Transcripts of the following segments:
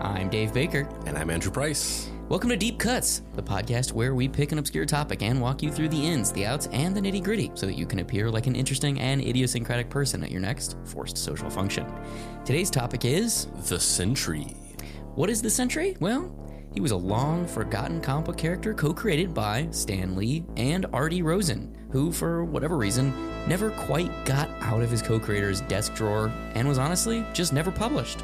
I'm Dave Baker. And I'm Andrew Price. Welcome to Deep Cuts, the podcast where we pick an obscure topic and walk you through the ins, the outs, and the nitty gritty so that you can appear like an interesting and idiosyncratic person at your next forced social function. Today's topic is The Sentry. What is the Sentry? Well, he was a long forgotten comic book character co created by Stan Lee and Artie Rosen, who, for whatever reason, never quite got out of his co creator's desk drawer and was honestly just never published.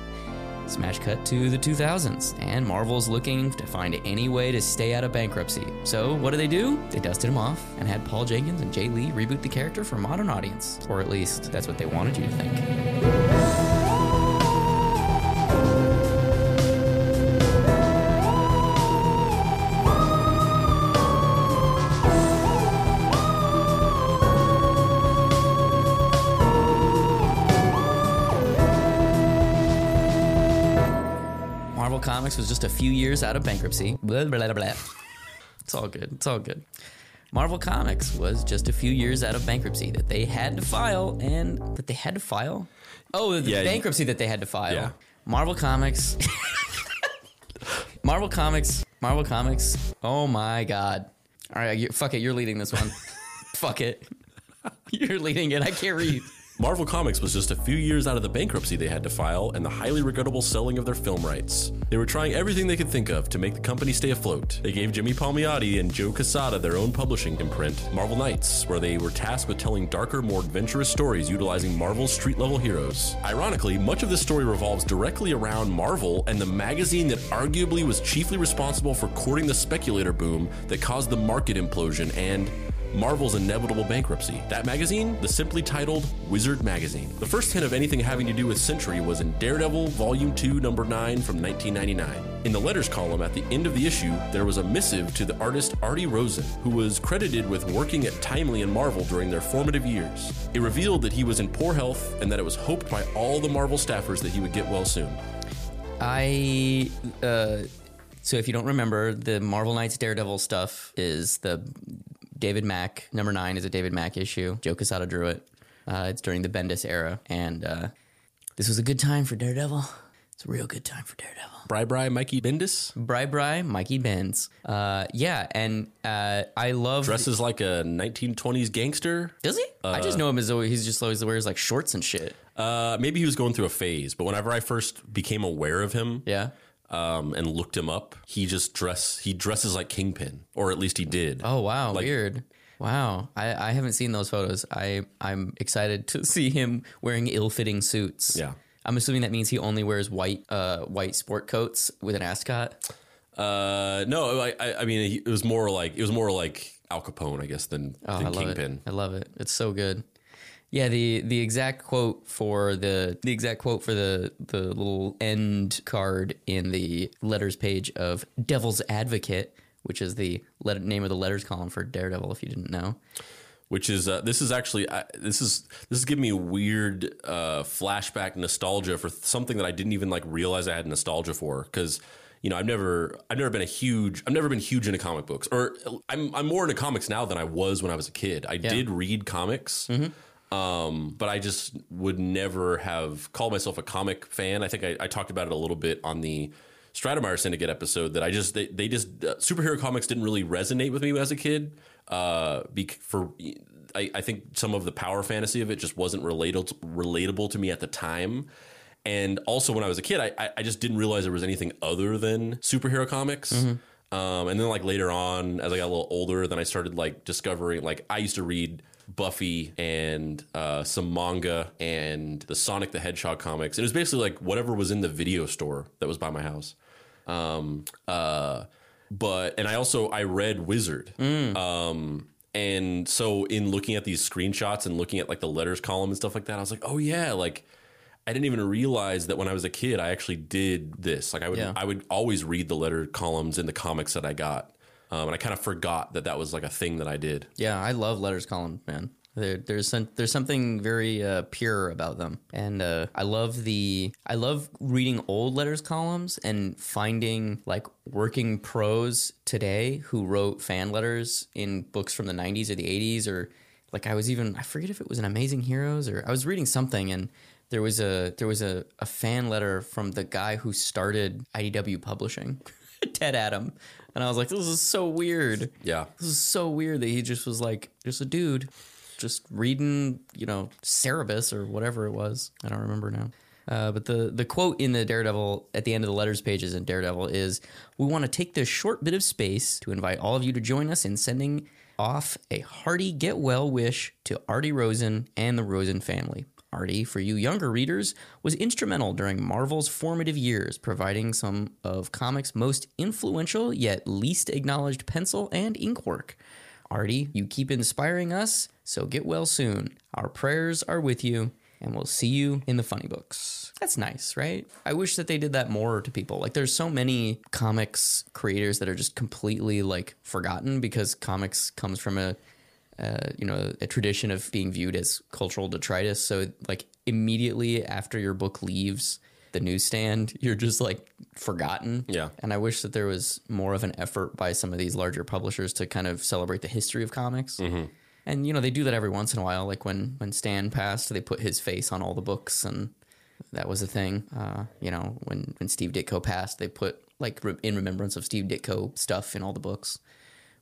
Smash cut to the 2000s, and Marvel's looking to find any way to stay out of bankruptcy. So, what do they do? They dusted him off and had Paul Jenkins and Jae Lee reboot the character for a modern audience. Or at least, that's what they wanted you to think. Comics was just a few years out of bankruptcy. Blah, blah, blah, blah. It's all good. It's all good. Marvel Comics was just a few years out of bankruptcy that they had to file, and that they had to file. Oh, the Yeah, you- bankruptcy that they had to file. Yeah. Marvel Comics. Marvel Comics. Marvel Comics. Oh my God! All right, you, fuck it. You're leading this one. fuck it. You're leading it. I can't read. Marvel Comics was just a few years out of the bankruptcy they had to file and the highly regrettable selling of their film rights. They were trying everything they could think of to make the company stay afloat. They gave Jimmy Palmiotti and Joe Quesada their own publishing imprint, Marvel Knights, where they were tasked with telling darker, more adventurous stories utilizing Marvel's street level heroes. Ironically, much of this story revolves directly around Marvel and the magazine that arguably was chiefly responsible for courting the speculator boom that caused the market implosion and Marvel's inevitable bankruptcy. That magazine, the simply titled Wizard Magazine. The first hint of anything having to do with Sentry was in Daredevil Volume 2, Number 9 from 1999. In the letters column at the end of the issue, there was a missive to the artist Artie Rosen, who was credited with working at Timely and Marvel during their formative years. It revealed that he was in poor health and that it was hoped by all the Marvel staffers that he would get well soon. I uh, so if you don't remember, the Marvel Knights Daredevil stuff is the David Mack number nine is a David Mack issue. Joe Quesada drew it. Uh, it's during the Bendis era, and uh, this was a good time for Daredevil. It's a real good time for Daredevil. Bri Bri Mikey Bendis Bri Bri, Mikey Benz. Uh, yeah, and uh, I love dresses like a 1920s gangster. Does he? I just know him as always. He's just always wears like shorts and shit. Uh, maybe he was going through a phase, but whenever I first became aware of him, Yeah. Um, and looked him up, he just dress he dresses like Kingpin, or at least he did. Oh wow, Like- weird. Wow, I, I haven't seen those photos. I I'm excited to see him wearing ill-fitting suits. Yeah. I'm assuming that means he only wears white uh white sport coats with an ascot. Uh, no, I, I, mean, it was more like it was more like Al Capone, I guess, than, Oh, than I Kingpin. it. I love it. It's so good. Yeah, the the exact quote for the the exact quote for the the little end card in the letters page of Devil's Advocate, which is the let, name of the letters column for Daredevil. If you didn't know, Which is uh, this is actually I this is this is giving me a weird uh, flashback nostalgia for something that I didn't even like realize I had nostalgia for because. You know, I've never, I've never been a huge, I've never been huge into comic books, or I'm, I'm more into comics now than I was when I was a kid. I did read comics, Um, but I just would never have called myself a comic fan. I think I, I talked about it a little bit on the Stratemeyer Syndicate episode that I just they, they just uh, superhero comics didn't really resonate with me as a kid. Uh, bec- for I, I think some of the power fantasy of it just wasn't relatable relatable to me at the time. And also when I was a kid, I, I- I just didn't realize there was anything other than superhero comics. Um, and then like later on, as I got a little older, then I started like discovering like I used to read Buffy and uh, some manga and the Sonic the Hedgehog comics. And it was basically like whatever was in the video store that was by my house. Um, uh, but and I also I read Wizard. Um, and so in looking at these screenshots and looking at like the letters column and stuff like that, I was like, oh yeah, like I didn't even realize that when I was a kid, I actually did this. Like I would, Yeah. I would always read the letter columns in the comics that I got, um, and I kind of forgot that that was like a thing that I did. Yeah, I love letters column, man. There, there's some, there's something very uh, pure about them, and uh, I love the I love reading old letters columns and finding like working pros today who wrote fan letters in books from the 90s or the 80s or like I was even I forget if it was an Amazing Heroes or I was reading something and there was a there was a, a fan letter from the guy who started IDW publishing, Ted Adam, and I was like, this is so weird. Yeah, This is so weird that he just was like just a dude, just reading, you know, Cerebus or whatever it was. I don't remember now. Uh, but the the quote in the Daredevil at the end of the letters pages in Daredevil is, "We want to take this short bit of space to invite all of you to join us in sending off a hearty get well wish to Artie Rosen and the Rosen family." Artie, for you younger readers, was instrumental during Marvel's formative years, providing some of comics' most influential yet least acknowledged pencil and ink work. Artie, you keep inspiring us, so get well soon. Our prayers are with you, and we'll see you in the funny books. That's nice, right? I wish that they did that more to people. Like, there's so many comics creators that are just completely like forgotten because comics comes from a uh, you know, a tradition of being viewed as cultural detritus. So, like, immediately after your book leaves the newsstand, you're just like forgotten. Yeah. And I wish that there was more of an effort by some of these larger publishers to kind of celebrate the history of comics. And you know, they do that every once in a while. Like when when Stan passed, they put his face on all the books, and that was a thing. Uh, you know, when when Steve Ditko passed, they put like re- in remembrance of Steve Ditko stuff in all the books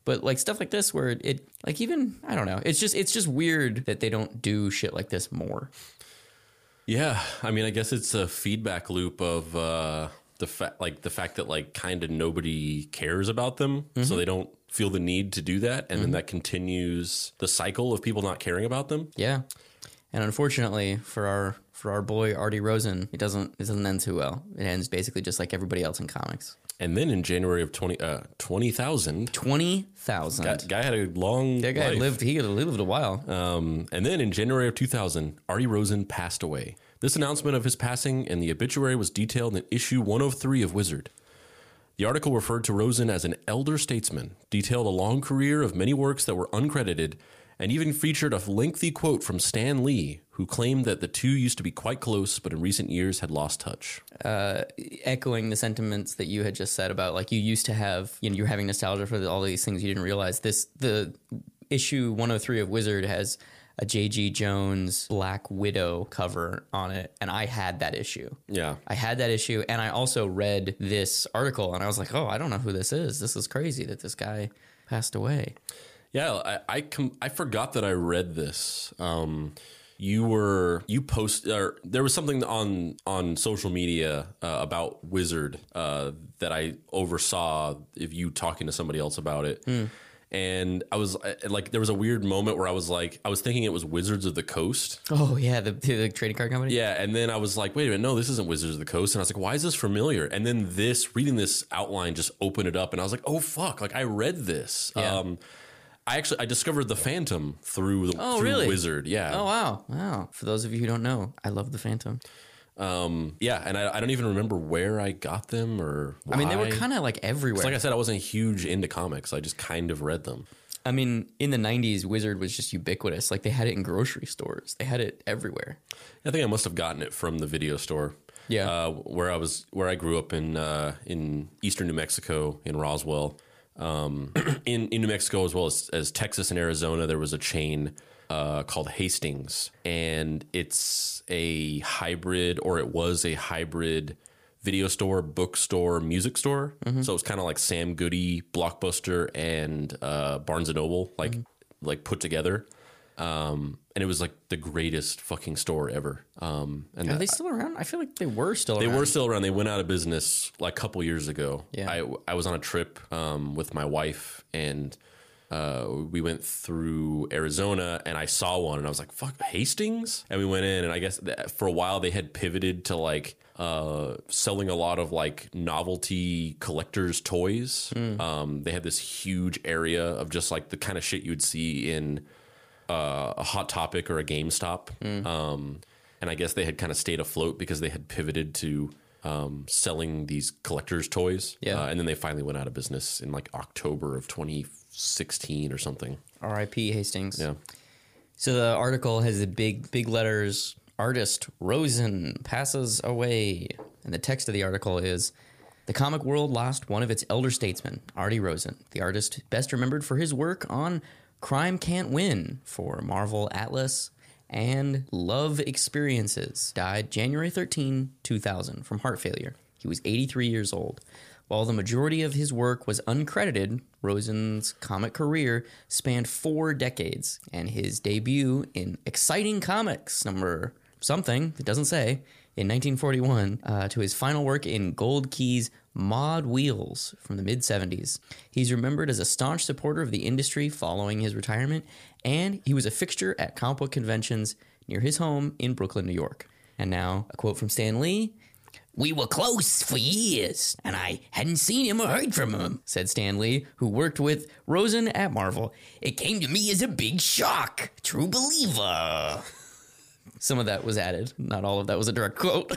but like stuff like this where it, it like even i don't know it's just it's just weird that they don't do shit like this more. Yeah. I mean, I guess it's a feedback loop of uh, the fact, like the fact that like kind of nobody cares about them, so they don't feel the need to do that, and then that continues the cycle of people not caring about them. yeah. And unfortunately for our for our boy artie rosen it doesn't it doesn't end too well. It ends basically just like everybody else in comics And then in January of 20, uh, 20,000, 20000 that guy had a long that guy life. lived he lived a while Um, and then in January of 2000, Artie Rosen passed away. This announcement of his passing and the obituary was detailed in issue 103 of Wizard. The article referred to Rosen as an elder statesman, detailed a long career of many works that were uncredited, and even featured a lengthy quote from Stan Lee, who claimed that the two used to be quite close, but in recent years had lost touch. Uh, echoing the sentiments that you had just said about like you used to have you know you're having nostalgia for all these things you didn't realize this the issue 103 of wizard has a jg jones black widow cover on it and i had that issue Yeah. i had that issue and i also read this article and i was like oh i don't know who this is this is crazy that this guy passed away Yeah, I I, com- I forgot that I read this. Um, you were you post or there was something on on social media uh, about Wizard uh, that I oversaw. If you talking to somebody else about it. And I was like, there was a weird moment where I was like, I was thinking it was Wizards of the Coast. oh yeah the, the trading card company Yeah, and then I was like, wait a minute, no, this isn't Wizards of the Coast. And I was like, why is this familiar? And then this, reading this outline just opened it up, and I was like, oh fuck, like I read this. Yeah. Um, I actually I discovered the Phantom through the Oh, through really? Wizard. Yeah. oh wow wow for those of you who don't know i love the phantom Um, yeah, and I, I don't even remember where I got them or. i mean they were kind of like everywhere Like I said, I wasn't huge into comics. I just kind of read them. I mean, in the '90s, Wizard was just ubiquitous. Like they had it in grocery stores. They had it everywhere. I think I must have gotten it from the video store. Yeah. uh, where I was, where I grew up in uh, in eastern New Mexico in Roswell. Um, in in New Mexico as well as, as Texas and Arizona, there was a chain uh, called Hastings, and it's a hybrid, or it was a hybrid video store, bookstore, music store. So it's kind of like Sam Goody, Blockbuster, and uh, Barnes and Noble, like like put together. Um, and it was like the greatest fucking store ever. Um, and Are they still around? I feel like they were still they around. were still around. They went out of business like a couple years ago. Yeah. I, I was on a trip um, with my wife and uh, we went through Arizona and I saw one and I was like, fuck, Hastings? And we went in and I guess for a while they had pivoted to like uh, selling a lot of like novelty collectors' toys. Um, they had this huge area of just like the kind of shit you would see in uh, a Hot Topic or a GameStop. Um, and I guess they had kind of stayed afloat because they had pivoted to um, selling these collectors' toys. Yeah. Uh, and then they finally went out of business in like October of 2016 or something. R.I.P. Hastings. Yeah. So the article has the big, big letters artist Rosen passes away. And the text of the article is The comic world lost one of its elder statesmen, Artie Rosen, the artist best remembered for his work on Crime Can't Win for Marvel Atlas and Love Experiences. Died January 13, 2000, from heart failure. He was 83 years old. While the majority of his work was uncredited, Rosen's comic career spanned four decades, and his debut in Exciting Comics number something, it doesn't say, in 1941, uh, to his final work in Gold Key's Mod Wheels from the mid 70s. He's remembered as a staunch supporter of the industry following his retirement, and he was a fixture at comic book conventions near his home in Brooklyn, New York. And now, a quote from Stan Lee. We were close for years, and I hadn't seen him or heard from him, said Stan Lee, who worked with Rosen at Marvel. It came to me as a big shock. True believer. Some of that was added. Not all of that was a direct quote.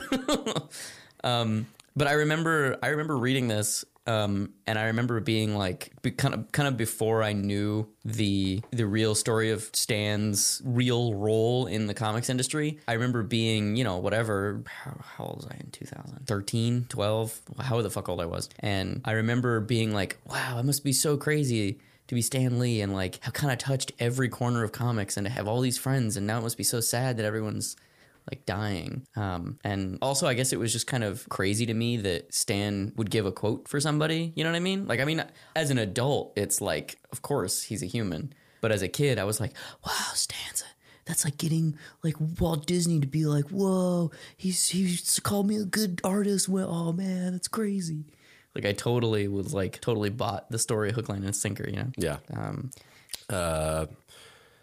um, but I remember, I remember reading this, um, and I remember being like, be, kind of, kind of before I knew the the real story of Stan's real role in the comics industry. I remember being, you know, whatever. How, how old was I in 2013, 12? How the fuck old I was? And I remember being like, wow, it must be so crazy to be Stan Lee and like have kind of touched every corner of comics and to have all these friends and now it must be so sad that everyone's like dying. Um, and also, I guess it was just kind of crazy to me that Stan would give a quote for somebody. You know what I mean? Like, I mean, as an adult, it's like, of course, he's a human. But as a kid, I was like, wow, Stan's a that's like getting like Walt Disney to be like, whoa, he's he's called me a good artist. Well, oh man, that's crazy. Like I totally was like totally bought the story hook, line, and sinker. You know? Yeah. Um, Uh,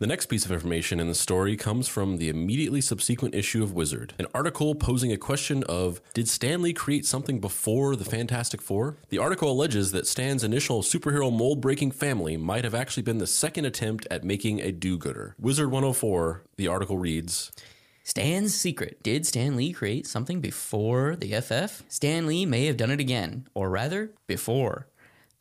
the next piece of information in the story comes from the immediately subsequent issue of Wizard, an article posing a question of Did Stan Lee create something before the Fantastic Four? The article alleges that Stan's initial superhero mold breaking family might have actually been the second attempt at making a do gooder. Wizard 104, the article reads Stan's secret. Did Stan Lee create something before the FF? Stan Lee may have done it again, or rather, before.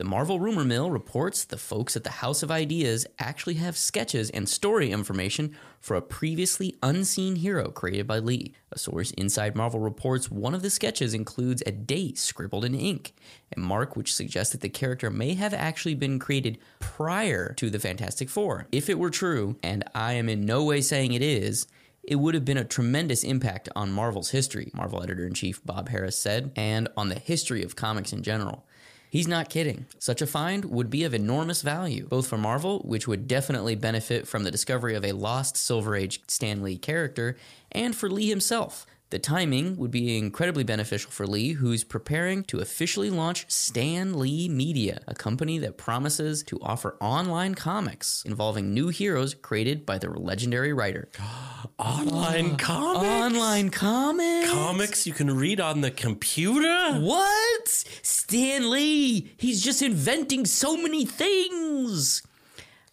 The Marvel rumor mill reports the folks at the House of Ideas actually have sketches and story information for a previously unseen hero created by Lee. A source inside Marvel reports one of the sketches includes a date scribbled in ink, a mark which suggests that the character may have actually been created prior to the Fantastic Four. If it were true, and I am in no way saying it is, it would have been a tremendous impact on Marvel's history, Marvel editor in chief Bob Harras said, and on the history of comics in general. He's not kidding. Such a find would be of enormous value, both for Marvel, which would definitely benefit from the discovery of a lost Silver Age Stan Lee character, and for Lee himself. The timing would be incredibly beneficial for Lee, who's preparing to officially launch Stan Lee Media, a company that promises to offer online comics involving new heroes created by the legendary writer. Online comics? Online comics? Comics you can read on the computer? What? Stan Lee! He's just inventing so many things!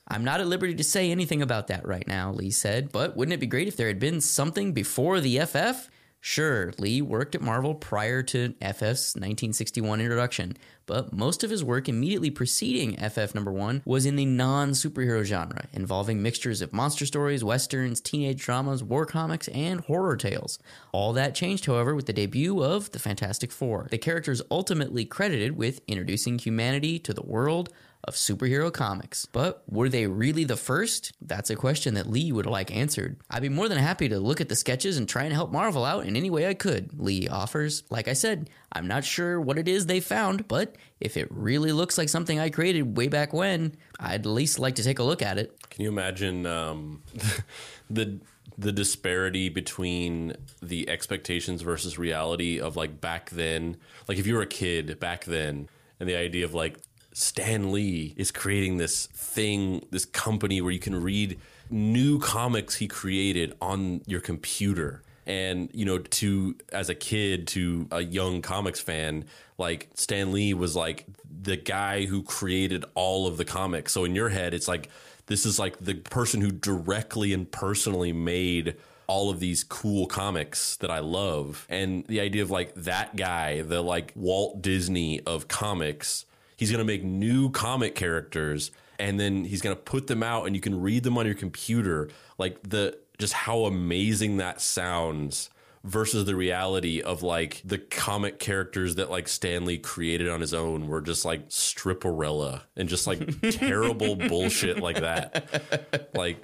I'm not at liberty to say anything about that right now, Lee said, but wouldn't it be great if there had been something before the FF? Sure, Lee worked at Marvel prior to FF's 1961 introduction, but most of his work immediately preceding FF number 1 was in the non-superhero genre, involving mixtures of monster stories, westerns, teenage dramas, war comics, and horror tales. All that changed, however, with the debut of the Fantastic Four. The characters ultimately credited with introducing humanity to the world of superhero comics. But were they really the first? That's a question that Lee would like answered. I'd be more than happy to look at the sketches and try and help Marvel out in any way I could, Lee offers. Like I said, I'm not sure what it is they found, but if it really looks like something I created way back when, I'd at least like to take a look at it. Can you imagine um, the the disparity between the expectations versus reality of like back then? Like if you were a kid back then, and the idea of like Stan Lee is creating this thing, this company where you can read new comics he created on your computer. And, you know, to as a kid, to a young comics fan, like Stan Lee was like the guy who created all of the comics. So in your head, it's like this is like the person who directly and personally made all of these cool comics that I love. And the idea of like that guy, the like Walt Disney of comics, he's going to make new comic characters and then he's going to put them out and you can read them on your computer. Like the just how amazing that sounds versus the reality of like the comic characters that like Stan Lee created on his own were just like stripperella and just like terrible bullshit like that. Like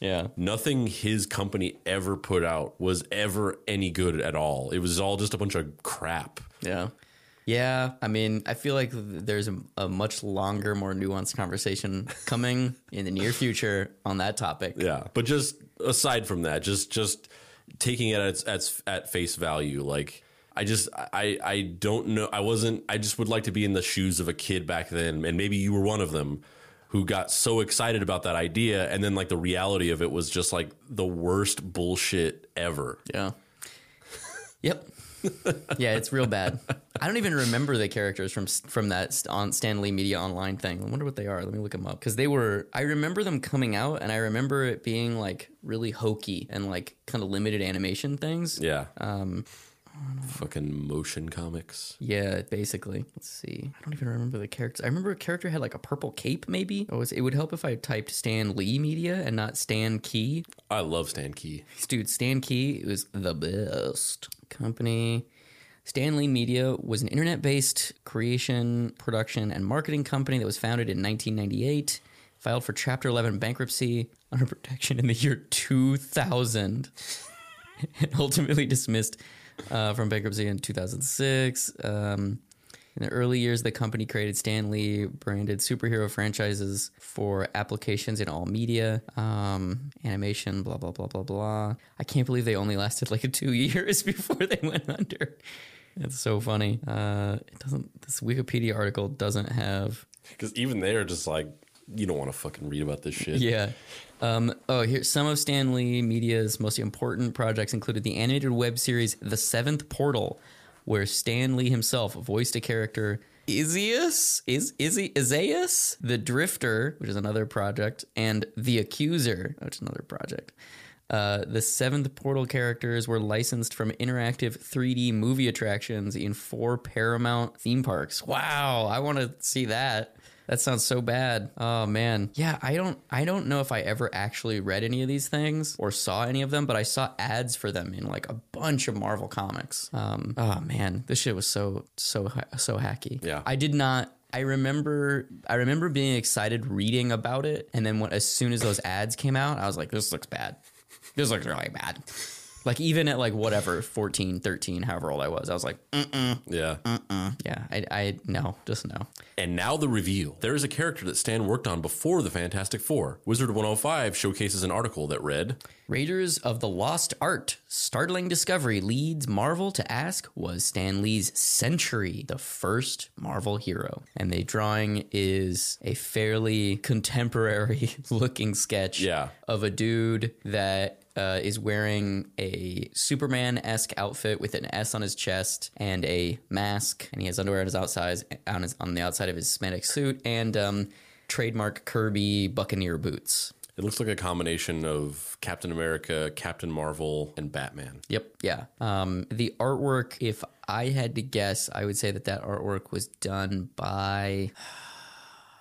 Yeah. nothing his company ever put out was ever any good at all. It was all just a bunch of crap. Yeah. Yeah, I mean, I feel like there's a, a much longer, more nuanced conversation coming in the near future on that topic. Yeah, but just aside from that, just just taking it at at, at face value, like I just I I don't know. I wasn't. I just would like to be in the shoes of a kid back then, and maybe you were one of them who got so excited about that idea, and then like the reality of it was just like the worst bullshit ever. Yeah. Yep. Yeah, it's real bad. I don't even remember the characters from from that on Stan Lee Media Online thing. I wonder what they are. Let me look them up because they were. I remember them coming out, and I remember it being like really hokey and like kind of limited animation things. Yeah. Um. Fucking motion comics. Yeah, basically. Let's see. I don't even remember the characters. I remember a character had like a purple cape, maybe. Oh, it, would help if I typed Stan Lee Media and not Stan Key. I love Stan Key. Dude, Stan Key was the best company. Stan Lee Media was an internet based creation, production, and marketing company that was founded in 1998, filed for Chapter 11 bankruptcy under protection in the year 2000, and ultimately dismissed uh, from bankruptcy in 2006. Um, in the early years, the company created Stan Lee branded superhero franchises for applications in all media, um, animation, blah, blah, blah, blah, blah. I can't believe they only lasted like two years before they went under. It's so funny. Uh, it doesn't. This Wikipedia article doesn't have. Because even they're just like, you don't want to fucking read about this shit. Yeah. Um, oh, here some of Stan Lee Media's most important projects included the animated web series The Seventh Portal, where Stan Lee himself voiced a character Izius is Izzy Isaias the Drifter, which is another project, and The Accuser, which is another project. Uh, the seventh portal characters were licensed from interactive 3D movie attractions in four Paramount theme parks. Wow, I want to see that. That sounds so bad. Oh man. Yeah, I don't I don't know if I ever actually read any of these things or saw any of them, but I saw ads for them in like a bunch of Marvel comics. Um oh man, this shit was so so so hacky. Yeah. I did not I remember I remember being excited reading about it and then when as soon as those ads came out, I was like this looks bad. This looks really bad. Like even at like whatever 14, 13, however old I was, I was like, mm-mm, Yeah. mm-mm. yeah, I I no, just no. And now the reveal. There is a character that Stan worked on before the Fantastic Four. Wizard 105 showcases an article that read Raiders of the Lost Art. Startling discovery leads Marvel to ask Was Stan Lee's Sentry the first Marvel hero? And the drawing is a fairly contemporary looking sketch Yeah. of a dude that uh, is wearing a Superman esque outfit with an S on his chest and a mask, and he has underwear on his outside on his on the outside of his spandex suit and um, trademark Kirby Buccaneer boots. it looks like a combination of Captain America, Captain Marvel, and Batman. Yep. Yeah. Um, the artwork, if I had to guess, I would say that that artwork was done by.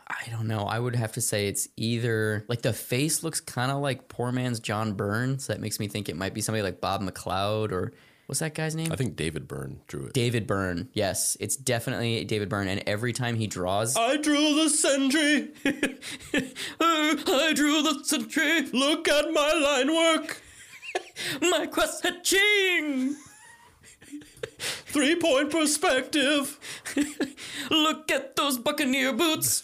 I don't know. I would have to say it's either like the face looks kind of like poor man's John Byrne, so that makes me think it might be somebody like Bob McLeod or what's that guy's name? I think David Byrne drew it. David Byrne. Yes, it's definitely David Byrne. And every time he draws, I drew the sentry. I drew the Sentry, Look at my line work. my cross ching. Three point perspective. Look at those Buccaneer boots.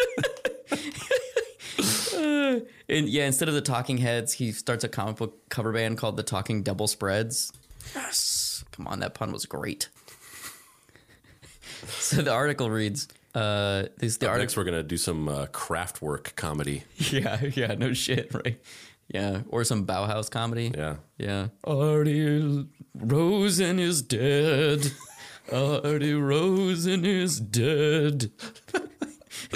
And yeah, instead of the Talking Heads, he starts a comic book cover band called the Talking Double Spreads. Yes. Come on, that pun was great. so the article reads uh this the Next, article we're gonna do some uh, Kraftwerk comedy. Yeah, yeah, no shit, right? Yeah, or some Bauhaus comedy. Yeah. Yeah. Artie Rosen is dead. Artie Rosen is dead.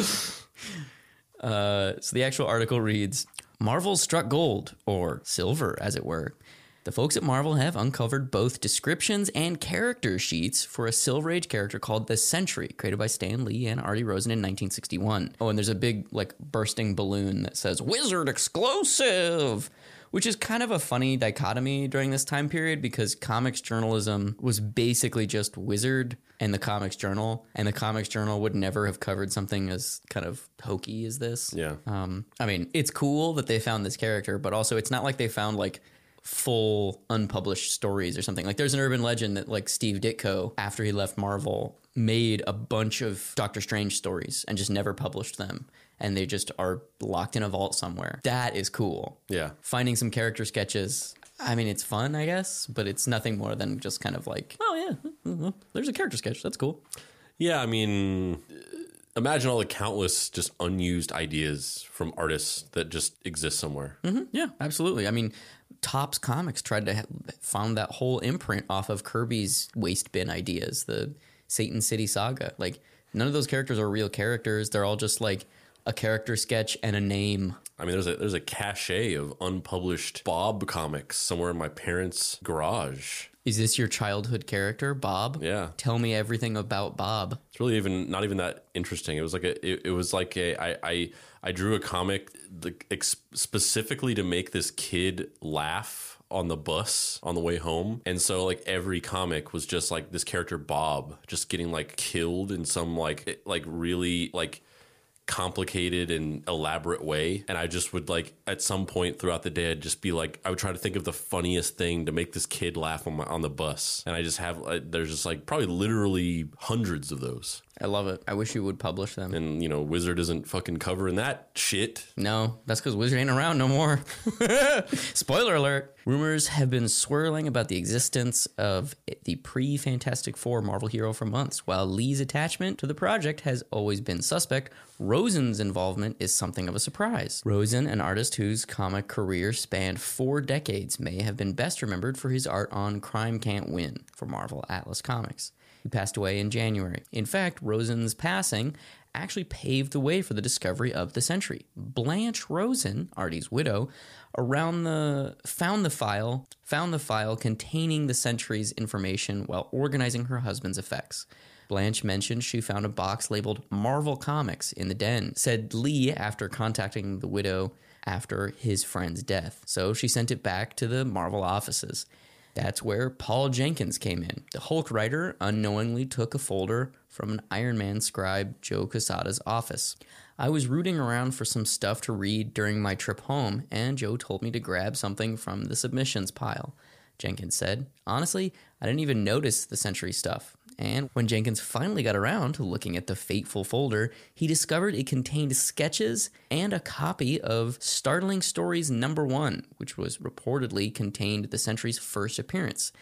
uh, so the actual article reads Marvel struck gold, or silver, as it were. The folks at Marvel have uncovered both descriptions and character sheets for a Silver Age character called the Sentry, created by Stan Lee and Artie Rosen in 1961. Oh, and there's a big, like, bursting balloon that says Wizard Exclusive, which is kind of a funny dichotomy during this time period because comics journalism was basically just Wizard and the Comics Journal, and the Comics Journal would never have covered something as kind of hokey as this. Yeah. Um, I mean, it's cool that they found this character, but also it's not like they found like full unpublished stories or something. Like there's an urban legend that like Steve Ditko, after he left Marvel, made a bunch of Doctor Strange stories and just never published them. And they just are locked in a vault somewhere. That is cool. Yeah. Finding some character sketches. I mean, it's fun, I guess, but it's nothing more than just kind of like, oh yeah, mm-hmm, there's a character sketch. That's cool. Yeah, I mean, imagine all the countless just unused ideas from artists that just exist somewhere. Mm-hmm. Yeah, absolutely. I mean, Topps Comics tried to ha- found that whole imprint off of Kirby's waste bin ideas, the Secret City saga. Like none of those characters are real characters. They're all just like a character sketch and a name. I mean, there's a there's a cachet of unpublished Bob comics somewhere in my parents' garage. Is this your childhood character, Bob? Yeah. Tell me everything about Bob. It's really even not even that interesting. It was like a it, it was like a I I I drew a comic ex- specifically to make this kid laugh on the bus on the way home. And so like every comic was just like this character Bob just getting like killed in some like like really like complicated and elaborate way. And i just would like at some point throughout the day i'd just be like i would try to think of the funniest thing to make this kid laugh on my on the bus. And i just have uh, there's just like probably literally hundreds of those I love it. I wish you would publish them. and you know wizard isn't fucking covering that shit No, that's because Wizard ain't around no more. Spoiler alert. Rumors have been swirling about the existence of the pre Fantastic Four Marvel hero for months. While Lee's attachment to the project has always been suspect, Rosen's involvement is something of a surprise. Rosen, an artist whose comic career spanned four decades, may have been best remembered for his art on Crime Can't Win for Marvel Atlas Comics. He passed away in January. In fact, Rosen's passing actually paved the way for the discovery of the Sentry. Blanche Rosen, Artie's widow, around the found the file found the file containing the Sentry's information while organizing her husband's effects. Blanche mentioned she found a box labeled Marvel Comics in the den, said Lee after contacting the widow after his friend's death. So she sent it back to the Marvel offices. That's where Paul Jenkins came in. The Hulk writer unknowingly took a folder from an Iron Man scribe, Joe Quesada's office. I was rooting around for some stuff to read during my trip home, and Joe told me to grab something from the submissions pile. Jenkins said, Honestly, I didn't even notice the Sentry stuff. And when Jenkins finally got around to looking at the fateful folder, he discovered it contained sketches and a copy of Startling Stories number one, which was reportedly contained the Sentry's first appearance.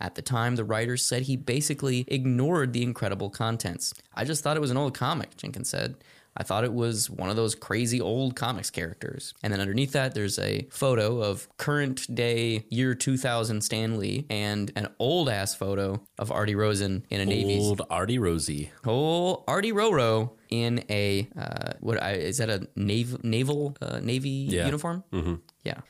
At the time, the writer said he basically ignored the incredible contents. I just thought it was an old comic, Jenkins said. I thought it was one of those crazy old comics characters. And then underneath that, there's a photo of current day year 2000 Stan Lee and an old ass photo of Artie Rosen in a Navy. old artie rosie Old Artie Roro in a, uh, what I, is that a nav- naval, uh, Navy Yeah. uniform? Mm-hmm. Yeah.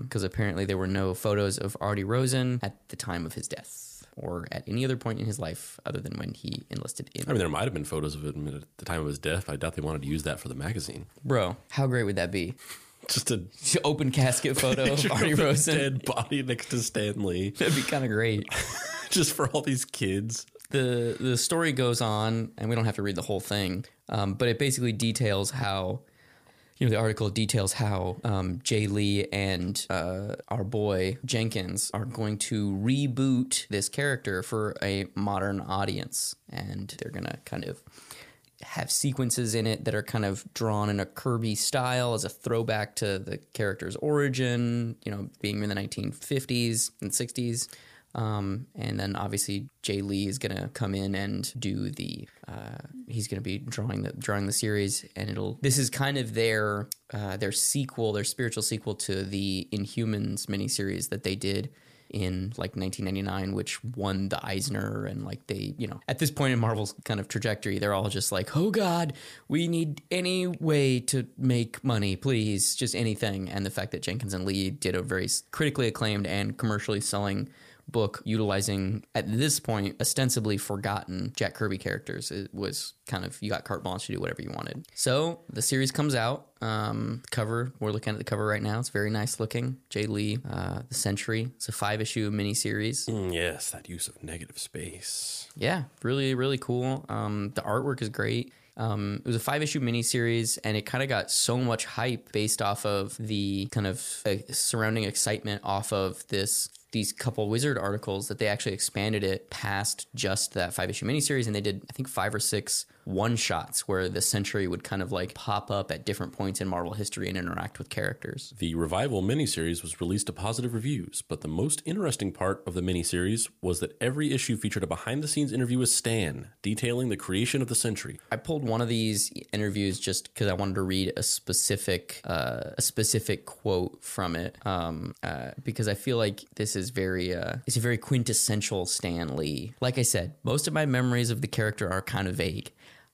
because apparently there were no photos of Artie Rosen at the time of his death or at any other point in his life other than when he enlisted in. I mean, there might have been photos of him at the time of his death. I doubt they wanted to use that for the magazine. Bro, how great would that be? Just a Open casket photo of Artie of Rosen. dead body next to Stan Lee, That'd be kind of great. just for all these kids. the the story goes on, and we don't have to read the whole thing, um, but it basically details how. You know, the article details how um, Jae Lee and uh, our boy Jenkins are going to reboot this character for a modern audience. And they're going to kind of have sequences in it that are kind of drawn in a Kirby style as a throwback to the character's origin, you know, being in the 1950s and 60s. Um, and then obviously Jae Lee is gonna come in and do the. Uh, he's gonna be drawing the drawing the series, and it'll. This is kind of their uh, their sequel, their spiritual sequel to the Inhumans miniseries that they did in like 1999, which won the Eisner, and like they, you know, at this point in Marvel's kind of trajectory, they're all just like, oh God, we need any way to make money, please, just anything. And the fact that Jenkins and Lee did a very critically acclaimed and commercially selling book utilizing at this point ostensibly forgotten Jack Kirby characters. It was kind of you got carte blanche to do whatever you wanted. So the series comes out. Um, cover we're looking at the cover right now. It's very nice looking. Jae Lee, uh, the Sentry. It's a five issue miniseries. Mm, yes, that use of negative space. Yeah, really, really cool. Um, the artwork is great. Um, it was a five issue miniseries, and it kind of got so much hype based off of the kind of uh, surrounding excitement off of this these couple wizard articles that they actually expanded it past just that five issue miniseries, and they did I think five or six one shots where the Sentry would kind of like pop up at different points in Marvel history and interact with characters. The revival miniseries was released to positive reviews, but the most interesting part of the miniseries was that every issue featured a behind the scenes interview with Stan, detailing the creation of the Sentry. I pulled one of these interviews just because I wanted to read a specific uh, a specific quote from it um, uh, because I feel like this is very uh, it's a very quintessential Stan Lee. Like I said, most of my memories of the character are kind of vague.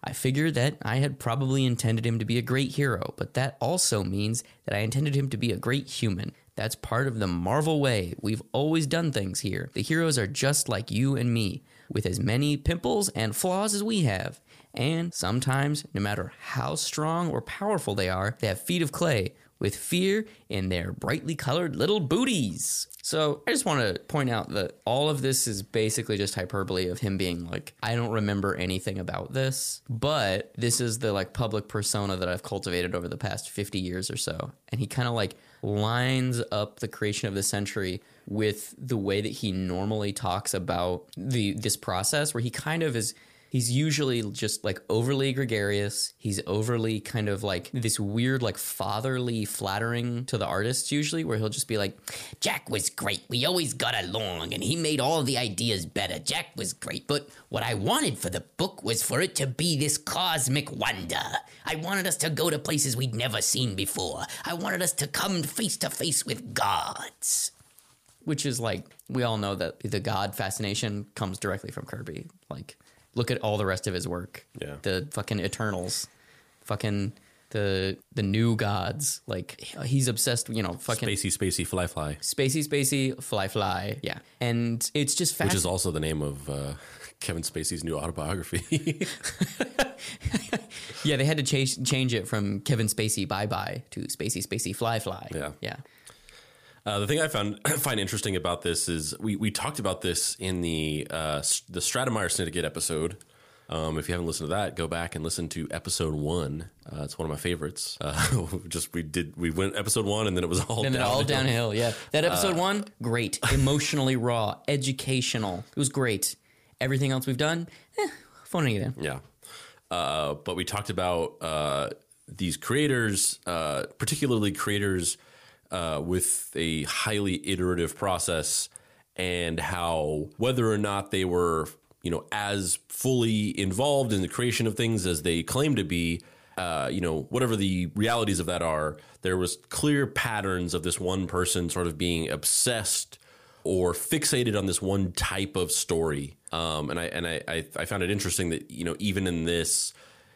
I figured that I had probably intended him to be a great hero, but that also means that I intended him to be a great human. That's part of the Marvel way. We've always done things here. The heroes are just like you and me, with as many pimples and flaws as we have. And sometimes, no matter how strong or powerful they are, they have feet of clay with fear in their brightly colored little booties. So I just want to point out that all of this is basically just hyperbole of him being like, I don't remember anything about this, but this is the like public persona that I've cultivated over the past 50 years or so. And he kind of like lines up the creation of the Sentry with the way that he normally talks about the this process where he kind of is he's usually just like overly gregarious. He's overly kind of like this weird, like fatherly flattering to the artists, usually, where he'll just be like, Jack was great. We always got along, and he made all the ideas better. Jack was great, but what I wanted for the book was for it to be this cosmic wonder. I wanted us to go to places we'd never seen before. I wanted us to come face to face with gods. which is like, we all know that the God fascination comes directly from Kirby. Like, look at all the rest of his work. Yeah. The fucking Eternals, fucking the the new gods. Like, he's obsessed, you know, fucking. Spacey, spacey, fly, fly, Spacey, spacey, fly, fly. Yeah. And it's just which is also the name of uh, Kevin Spacey's new autobiography. Yeah, they had to change change it from Kevin Spacey Bye Bye to Spacey Spacey Fly Fly. Yeah. yeah. Uh, the thing I found find interesting about this is we, we talked about this in the uh, the Stratemeyer Syndicate episode. Um, if you haven't listened to that, go back and listen to episode one. Uh, it's one of my favorites. Uh, just we did we went episode one and then it was all And then all downhill. downhill. Yeah, that episode one, great, emotionally raw, educational. It was great. Everything else we've done, eh, phoning it in. Yeah. Uh, but we talked about uh, these creators, uh, particularly creators uh, with a highly iterative process, and how whether or not they were, you know, as fully involved in the creation of things as they claim to be. Uh, you know, whatever the realities of that are, there was clear patterns of this one person sort of being obsessed or fixated on this one type of story. Um, and I and I, I I found it interesting that you know even in this,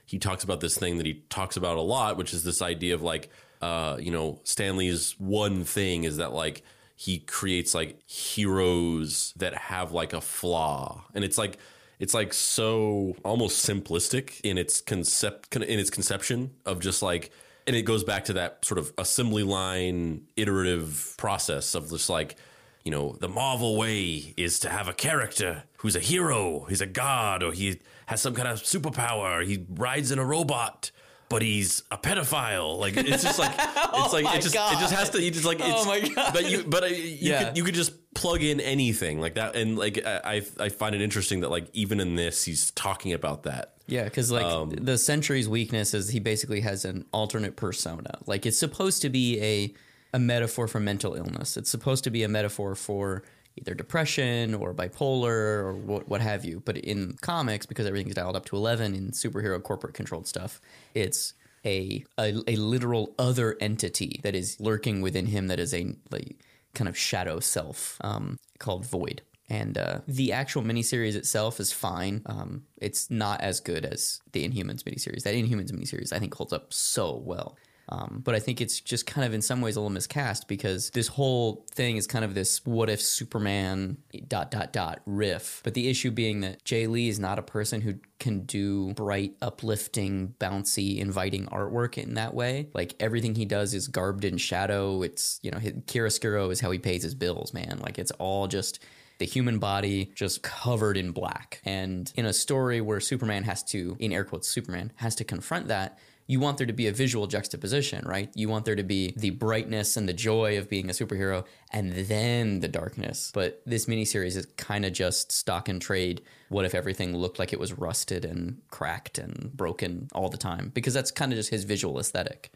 he talks about this thing that he talks about a lot, which is this idea of like uh, you know, Stan Lee's one thing is that like he creates like heroes that have like a flaw, and it's like it's like so almost simplistic in its concept in its conception of just like and it goes back to that sort of assembly line iterative process of just like you know the marvel way is to have a character who's a hero he's a god or he has some kind of superpower he rides in a robot but he's a pedophile like it's just like it's like my it just it just has to you just like it's, Oh my God. but you but uh, you Yeah. could you could just plug in anything like that and like I I I find it interesting that like even in this he's talking about that Yeah, because like Um, the Sentry's weakness is he basically has an alternate persona. Like it's supposed to be a a metaphor for mental illness. It's supposed to be a metaphor for either depression or bipolar or what, what have you. But in comics, because everything's dialed up to eleven in superhero corporate controlled stuff, it's a, a a literal other entity that is lurking within him that is a like kind of shadow self um, called Void. And uh, the actual miniseries itself is fine. Um, it's not as good as the Inhumans miniseries. That Inhumans miniseries, I think, holds up so well. Um, but I think it's just kind of in some ways a little miscast because this whole thing is kind of this what if Superman dot dot dot riff. But the issue being that Jae Lee is not a person who can do bright, uplifting, bouncy, inviting artwork in that way. Like everything he does is garbed in shadow. It's you know, chiaroscuro is how he pays his bills, man. Like it's all just the human body just covered in black. And in a story where Superman has to, in air quotes, Superman has to confront that, you want there to be a visual juxtaposition, right? You want there to be the brightness and the joy of being a superhero and then the darkness. But this miniseries is kind of just stock and trade. What if everything looked like it was rusted and cracked and broken all the time? Because that's kind of just his visual aesthetic.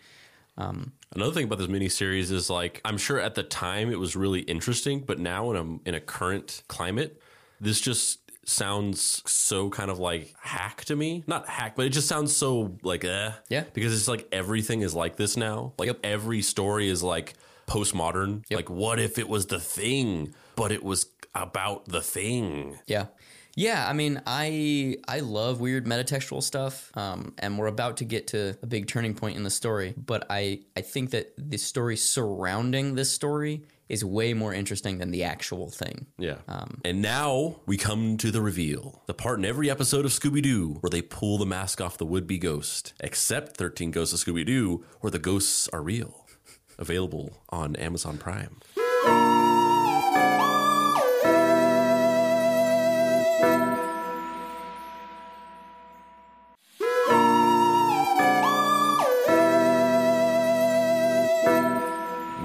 Um, Another thing about this miniseries is like I'm sure at the time it was really interesting, but now in a in a current climate, this just sounds so kind of like hack to me. Not hack, but it just sounds so like eh. Yeah. Because it's like everything is like this now. Like every story is like postmodern. Like what if it was the thing, but it was about the thing? Yeah. Yeah, I mean, I I love weird metatextual stuff, um, and we're about to get to a big turning point in the story. But I I think that the story surrounding this story is way more interesting than the actual thing. Yeah. Um, and now we come to the reveal. The part in every episode of Scooby Doo where they pull the mask off the would be ghost, except 13 Ghosts of Scooby Doo, where the ghosts are real. Available on Amazon Prime.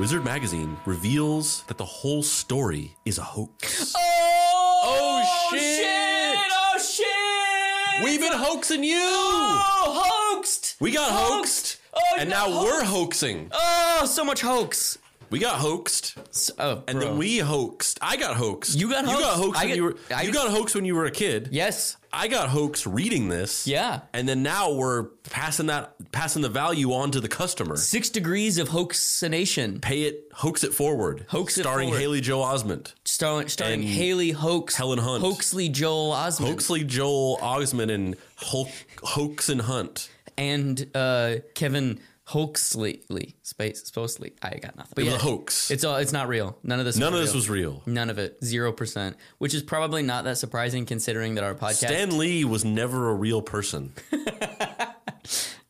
Wizard Magazine reveals that the whole story is a hoax. Oh, oh shit! Oh shit! We've been hoaxing you! oh hoaxed! We got hoaxed! Oh, and you now got we're hoaxing. Oh, so much hoax. We got hoaxed, oh, and bro. then we hoaxed. I got hoaxed. You got You got hoaxed? hoaxed I when get- you were. I- you got hoaxed when you were a kid. yes. I got hoaxed reading this. Yeah. And then now we're passing that, passing the value on to the customer. Six degrees of hoaxination. Pay it, hoax it forward. Hoax it starring forward. Haley Joel Osment, Starring, starring Haley Hoax, Helen Hunt. Hoaxley Joel Osment, Hoaxley Joel Osment, and Hulk, Hoax and Hunt. and uh, Kevin Hoaxley. Lee, space supposedly. I got nothing. But It was yeah, a hoax. It's all. It's not real. None of this. None of this was real. None of it. Zero percent. Which is probably not that surprising considering that our podcast. Stan Lee was never a real person.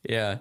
Yeah.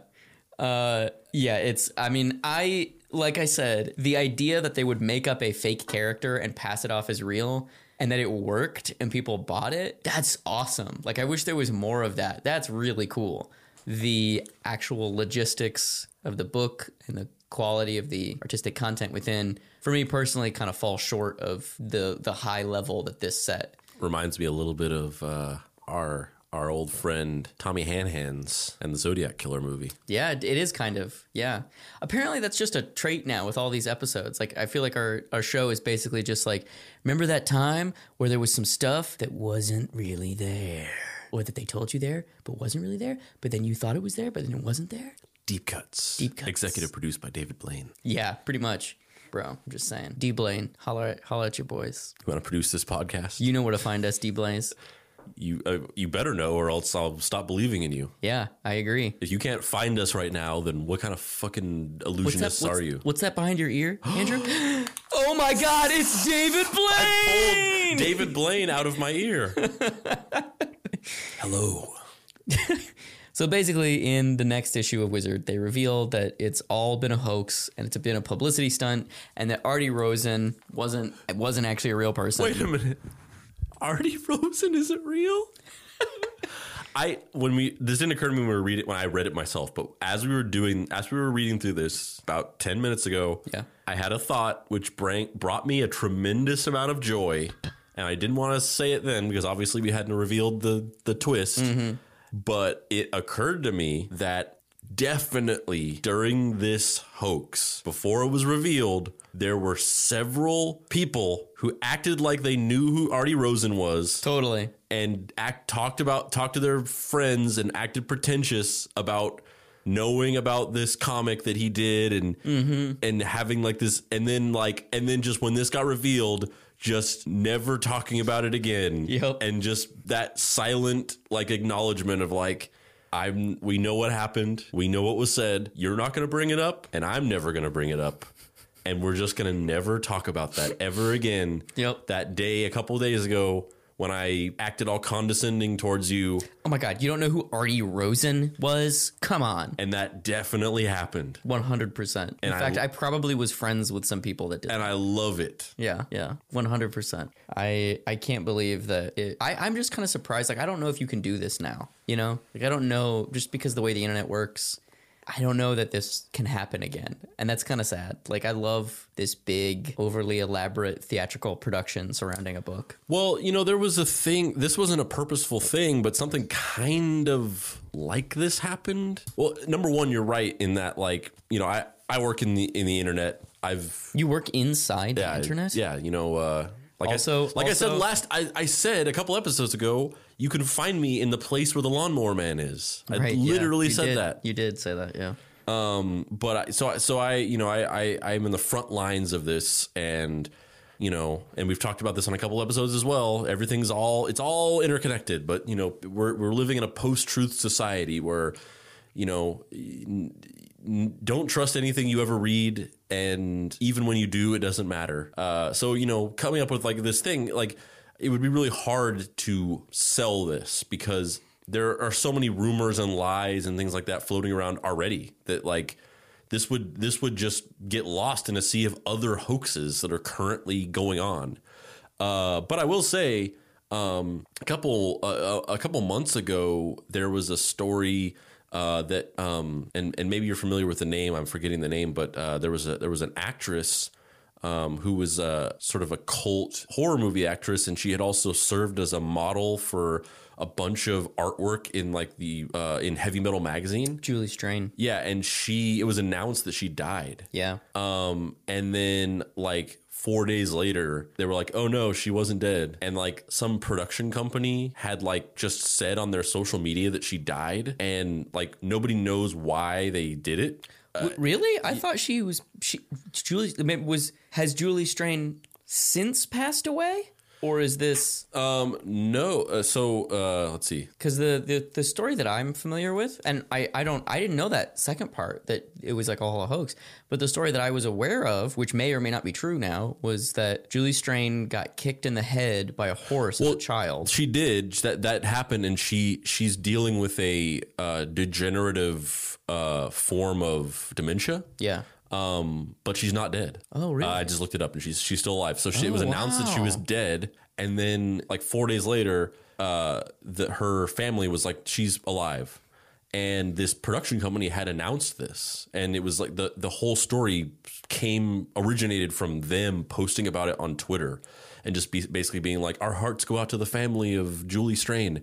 Uh yeah, it's I mean, I like I said, the idea that they would make up a fake character and pass it off as real and that it worked and people bought it, that's awesome. Like I wish there was more of that. That's really cool. The actual logistics of the book and the quality of the artistic content within for me personally kind of fall short of the the high level that this set Reminds me a little bit of uh, our our old friend Tommy Hanhan's and the Zodiac Killer movie. Yeah, it it is kind of. Yeah. Apparently that's just a trait now with all these episodes. Like I feel like our our show is basically just like remember that time where there was some stuff that wasn't really there or that they told you there but wasn't really there, but then you thought it was there but then it wasn't there? Deep Cuts. Deep Cuts. Executive produced by David Blaine. Yeah, pretty much. Bro, I'm just saying. D Blaine, holler at, holler at your boys. You want to produce this podcast? You know where to find us, D Blaze. you uh, you better know, or else I'll stop believing in you. Yeah, I agree. If you can't find us right now, then what kind of fucking What's illusionists that, what's, are you? what's that behind your ear, Andrew? oh my God, it's David Blaine! David Blaine out of my ear. Hello. So basically, in the next issue of Wizard, they reveal that it's all been a hoax and it's been a publicity stunt, and that Artie Rosen wasn't wasn't actually a real person. Wait a minute. Artie Rosen isn't real? I when we this didn't occur to me when we were reading when I read it myself, but as we were doing as we were reading through this about ten minutes ago, Yeah. I had a thought which bring, brought me a tremendous amount of joy, and I didn't want to say it then because obviously we hadn't revealed the the twist. Mm-hmm. But it occurred to me that definitely during this hoax, before it was revealed, there were several people who acted like they knew who Artie Rosen was Totally. and act talked about talked to their friends and acted pretentious about knowing about this comic that he did and mm-hmm. and having like this and then like and then just when this got revealed just never talking about it again. Yep. and just that silent like acknowledgement of like I'm we know what happened. We know what was said. You're not going to bring it up and I'm never going to bring it up. And we're just going to never talk about that ever again. Yep. that day a couple days ago when I acted all condescending towards you, Oh my God, you don't know who Artie Rosen was? Come on. and that definitely happened. 100%. In And I- fact, I, probably was friends with some people that did. And I love it. Yeah, yeah, one hundred percent. I I can't believe that. It, I I'm just kind of surprised. Like I don't know if you can do this now. You know, like I don't know just because the way the internet works. I don't know that this can happen again, and that's kind of sad. Like I love this big, overly elaborate theatrical production surrounding a book. Well, you know, there was a thing, this wasn't a purposeful thing, but something kind of like this happened. Well, number one, you're right in that, like, you know, I, I work in the in the internet. I've You work inside yeah, the internet. Yeah, you know, uh, like Also- I, like I said last, I, I said a couple episodes ago, you can find me in the place where the lawnmower man is. I Right, literally You said did- that. You did say that. Yeah. Um, but I, so I- so I you know I, I I'm in the front lines of this and you know and we've talked about this on a couple episodes as well everything's all it's all interconnected but you know we're we're living in a post-truth society where you know don't trust anything you ever read and even when you do it doesn't matter uh, so you know coming up with like this thing like it would be really hard to sell this because there are so many rumors and lies and things like that floating around already that like this would this would just get lost in a sea of other hoaxes that are currently going on. Uh, but I will say, um, a couple uh, a couple months ago, there was a story uh, that, um, and and maybe you're familiar with the name. I'm forgetting the name, but uh, there was a there was an actress um, who was a sort of a cult horror movie actress, and she had also served as a model for a bunch of artwork in like the uh, in Heavy Metal magazine. Julie Strain. Yeah, and she it was announced that she died. Yeah. Um, and then like four days later, they were like, "Oh no, she wasn't dead." And like some production company had like just said on their social media that she died, and like nobody knows why they did it. W- really? I thought she was she Julie was has Julie Strain since passed away, or is this Um, no. Uh, so uh, let's see. because the, the the story that I'm familiar with, and I I don't I didn't know that second part that it was like all a hoax, but the story that I was aware of, which may or may not be true now, was that Julie Strain got kicked in the head by a horse as a child. She did that. That happened, and she she's dealing with a uh, degenerative uh, form of dementia. Yeah. Um, but she's not dead. Oh, really? Uh, I just looked it up, and she's she's still alive. So she, it was Oh, announced that she was dead, and then like four days later, uh, that her family was like she's alive, and this production company had announced this, and it was like the the whole story came originated from them posting about it on Twitter, and just be, basically being like, our hearts go out to the family of Julie Strain,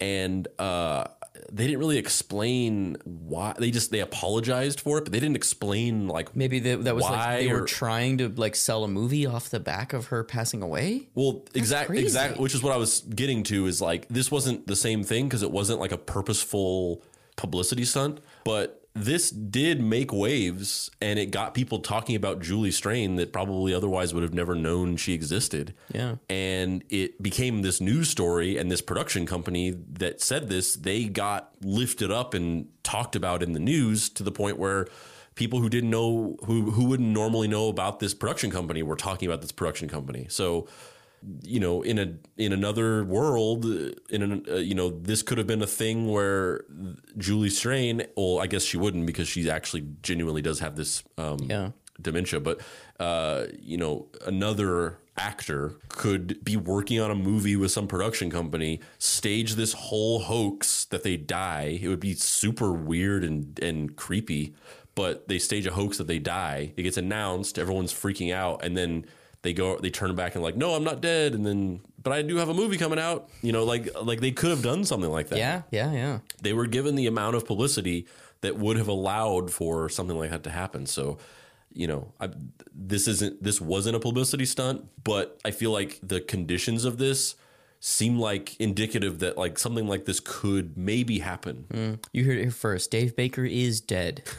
and uh, they didn't really explain why. They just they apologized for it, but they didn't explain like Maybe that that was Why like they were trying to like sell a movie off the back of her passing away. Well, exactly, exactly, which is what I was getting to. Is like this wasn't the same thing because it wasn't like a purposeful publicity stunt, but this did make waves and it got people talking about Julie Strain that probably otherwise would have never known she existed. Yeah. And it became this news story and this production company that said this, they got lifted up and talked about in the news to the point where people who didn't know who who wouldn't normally know about this production company were talking about this production company. So you know, in a in another world, in an, uh, you know, this could have been a thing where Julie Strain. Well, I guess she wouldn't because she actually genuinely does have this um, Yeah. dementia. But uh, you know, another actor could be working on a movie with some production company, stage this whole hoax that they die. It would be super weird and and creepy. But they stage a hoax that they die. It gets announced. Everyone's freaking out, and then they go they turn back and like no i'm not dead and then but i do have a movie coming out you know like like they could have done something like that Yeah, yeah, yeah. they were given the amount of publicity that would have allowed for something like that to happen so you know I, this isn't this wasn't a publicity stunt but i feel like the conditions of this seem like indicative that like something like this could maybe happen mm. You heard it here first. Dave Baker is dead.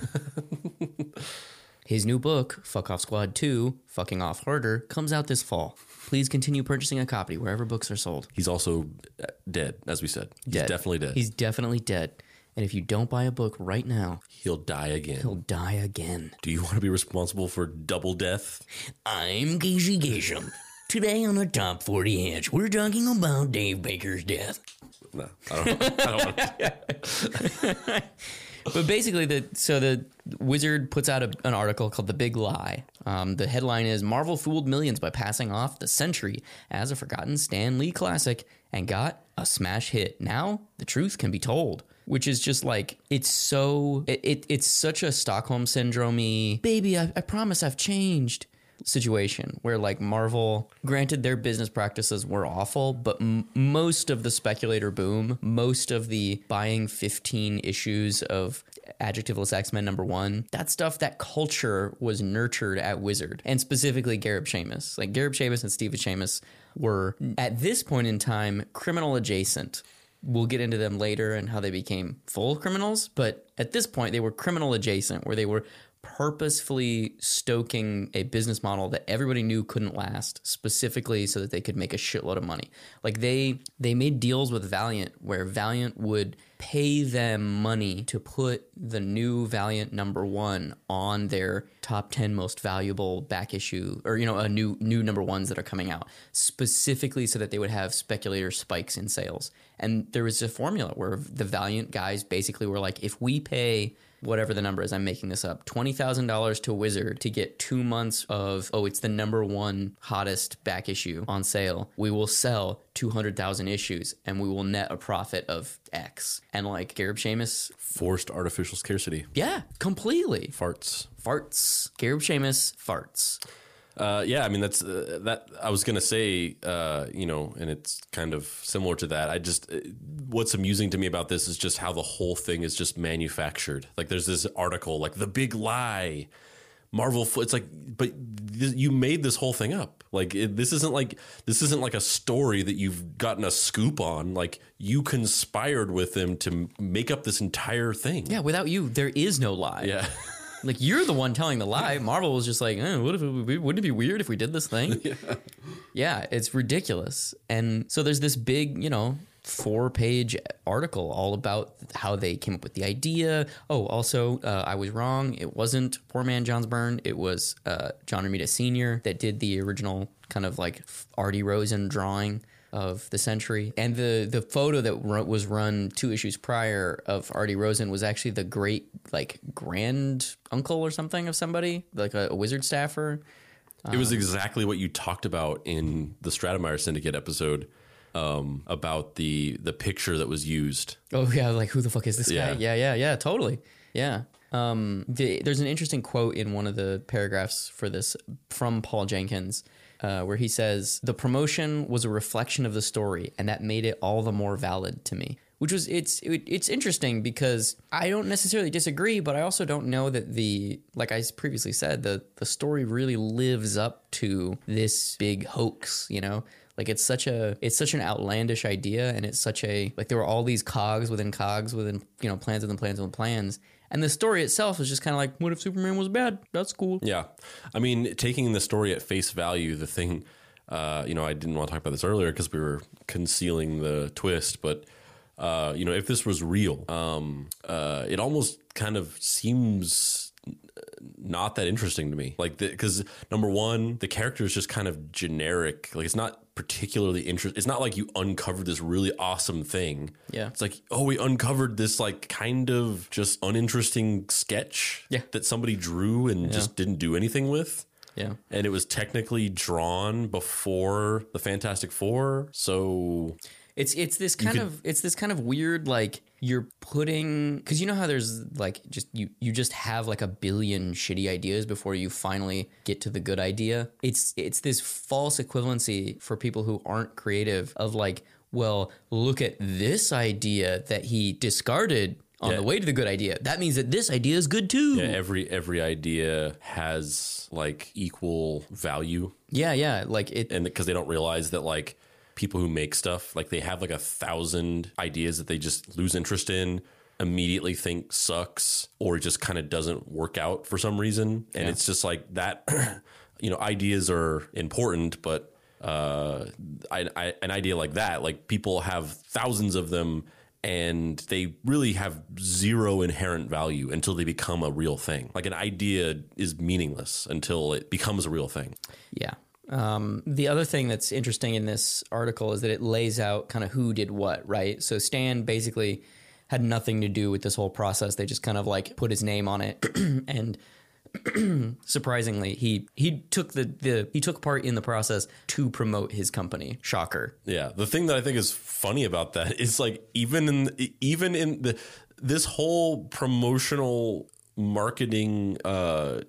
His new book, Fuck Off Squad 2, Fucking Off Harder, comes out this fall. Please continue purchasing a copy wherever books are sold. he's also uh, dead as we said he's Dead. definitely dead He's definitely dead. And if you don't buy a book right now, he'll die again he'll die again. do you want to be responsible for double death I'm Casey Kasem. Today on the Top 40 Hits, we're talking about Dave Baker's death. no i don't, I don't want But basically, the so the Wizard puts out a, an article called "The Big Lie." Um, the headline is "Marvel fooled millions by passing off the Sentry as a forgotten Stan Lee classic and got a smash hit. Now the truth can be told." Which is just like it's so it, it it's such a Stockholm syndrome. Baby, I, I promise I've changed situation where like Marvel, granted their business practices were awful, but m- most of the speculator boom, most of the buying 15 issues of Adjectiveless X-Men number 1, that stuff that culture was nurtured at Wizard and specifically Gareb Shamus. Like Gareb Shamus and Stephen Shamus were at this point in time criminal adjacent. We'll get into them later and how they became full criminals, but at this point they were criminal adjacent where they were purposefully stoking a business model that everybody knew couldn't last specifically so that they could make a shitload of money. Like they they made deals with valiant where valiant would pay them money to put the new valiant number one on their top 10 most valuable back issue or you know a new new number ones that are coming out specifically so that they would have speculator spikes in sales. And there was a formula where the valiant guys basically were like if we pay whatever the number is, I'm making this up, $20,000 to Wizard to get two months of, oh, it's the number one hottest back issue on sale. We will sell 200,000 issues and we will net a profit of X. And like Gareb Shamus, forced artificial scarcity yeah, completely. farts Farts. Gareb Shamus farts. Uh, yeah, I mean that's uh, that. I was gonna say, uh, you know, and it's kind of similar to that. I just uh, what's amusing to me about this is just how the whole thing is just manufactured. Like there's this article, like the big lie, Marvel. It's like, but th- you made this whole thing up. Like it, this isn't like this isn't like a story that you've gotten a scoop on. Like you conspired with them to make up this entire thing. Yeah, without you, there is no lie. Yeah. Like you're the one telling the lie. Marvel was just like, eh, what if it, would- wouldn't it be weird if we did this thing? yeah. it's ridiculous. And so there's this big, you know, four page article all about how they came up with the idea. Oh, also, uh, I was wrong. It wasn't poor man John's Byrne. It was uh, John Romita Sr. that did the original kind of like Artie Rosen drawing of the Sentry. And the the photo that was run two issues prior of Artie Rosen was actually the great like grand uncle or something of somebody, like a, a wizard staffer. It was exactly what you talked about in the Stratemeyer Syndicate episode um, about the the picture that was used. Oh yeah, like who the fuck is this Yeah. guy? Yeah, yeah, yeah, totally. Yeah. Um, the, there's an interesting quote in one of the paragraphs for this from Paul Jenkins, uh, where he says, "The promotion was a reflection of the story, and that made it all the more valid to me." Which was it's it, it's interesting because I don't necessarily disagree, but I also don't know that the like I previously said the the story really lives up to this big hoax. You know, like it's such a it's such an outlandish idea, and it's such a like there were all these cogs within cogs within you know plans within plans within plans, And the story itself is just kind of like, what if Superman was bad? That's cool. Yeah. I mean, taking the story at face value, the thing, uh, you know, I didn't want to talk about this earlier because we were concealing the twist, but, uh, you know, if this was real, um, uh, it almost kind of seems not that interesting to me. Like, because number one, the character is just kind of generic. Like, it's not particularly interesting. It's not like you uncovered this really awesome thing. Yeah. It's like, oh, we uncovered this like kind of just uninteresting sketch Yeah. that somebody drew and just didn't do anything with. Yeah. And it was technically drawn before the Fantastic Four. So It's it's this kind of it's this kind of weird like you're putting because you know how there's like just you you just have like a billion shitty ideas before you finally get to the good idea. It's it's this false equivalency for people who aren't creative of like well look at this idea that he discarded on Yeah. the way to the good idea. That means that this idea is good too. yeah, every every idea has like equal value. yeah, yeah. Like it. and because they don't realize that like people who make stuff like they have like a thousand ideas that they just lose interest in immediately think sucks or just kind of doesn't work out for some reason. And it's just like that you know ideas are important but uh I, I, an idea like that like people have thousands of them and they really have zero inherent value until they become a real thing. Like an idea is meaningless until it becomes a real thing. Yeah. Um, the other thing that's interesting in this article is that it lays out kind of who did what, right? So Stan basically had nothing to do with this whole process. They just kind of like put his name on it, and surprisingly, he he took the the he took part in the process to promote his company. Shocker. Yeah, the thing that I think is funny about that is like even in even in the this whole promotional marketing uh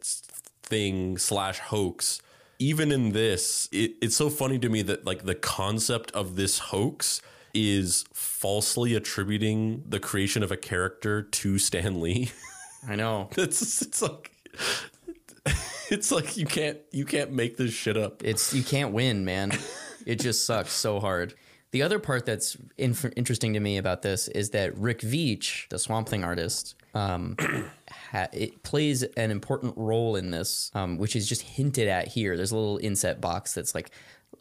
thing slash hoax. Even in this, it, it's so funny to me that like the concept of this hoax is falsely attributing the creation of a character to Stan Lee. I know. it's it's like it's like you can't you can't make this shit up. It's you can't win, man. it just sucks so hard. The other part that's inf- interesting to me about this is that Rick Veitch, the Swamp Thing artist, um, ha- it plays an important role in this, um, which is just hinted at here. There's a little inset box that's like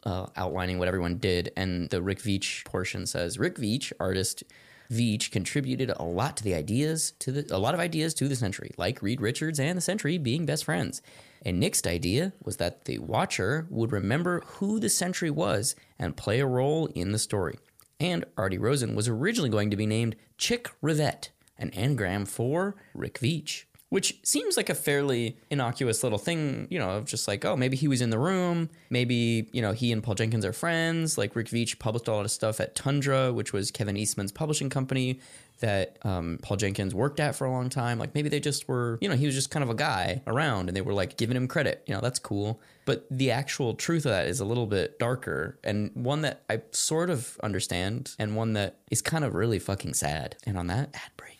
uh, outlining what everyone did, and the Rick Veitch portion says Rick Veitch, artist. Veitch contributed a lot to the ideas to the a lot of ideas to the Sentry, like Reed Richards and the Sentry being best friends. And Nick's idea was that the Watcher would remember who the Sentry was and play a role in the story. And Artie Rosen was originally going to be named Chick Rivette, an anagram for Rick Veitch, which seems like a fairly innocuous little thing, you know, of just like, oh, maybe he was in the room. Maybe, you know, he and Paul Jenkins are friends. Like Rick Veitch published a lot of stuff at Tundra, which was Kevin Eastman's publishing company that um, Paul Jenkins worked at for a long time. Like maybe they just were, you know, he was just kind of a guy around and they were like giving him credit. You know, that's cool. But the actual truth of that is a little bit darker and one that I sort of understand and one that is kind of really fucking sad. And on that, ad break.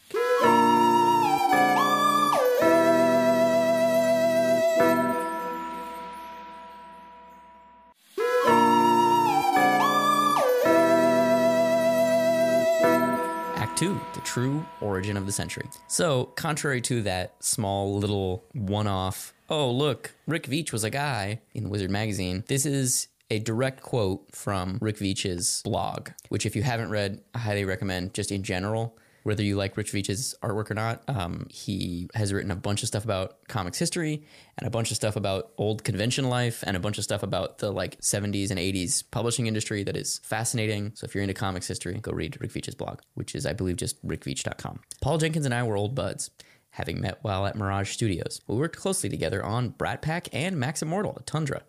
True origin of the Sentry. So, contrary to that small little one off, oh, look, Rick Veitch was a guy in Wizard Magazine, this is a direct quote from Rick Veitch's blog, which, if you haven't read, I highly recommend just in general. Whether you like Rich Veitch's artwork or not, um, he has written a bunch of stuff about comics history and a bunch of stuff about old convention life and a bunch of stuff about the like 70s and 80s publishing industry that is fascinating. So if you're into comics history, go read Rick Veitch's blog, which is, I believe, just rickveitch.com. Paul Jenkins and I were old buds, having met while at Mirage Studios. We worked closely together on Brat Pack and Maximortal Tundra.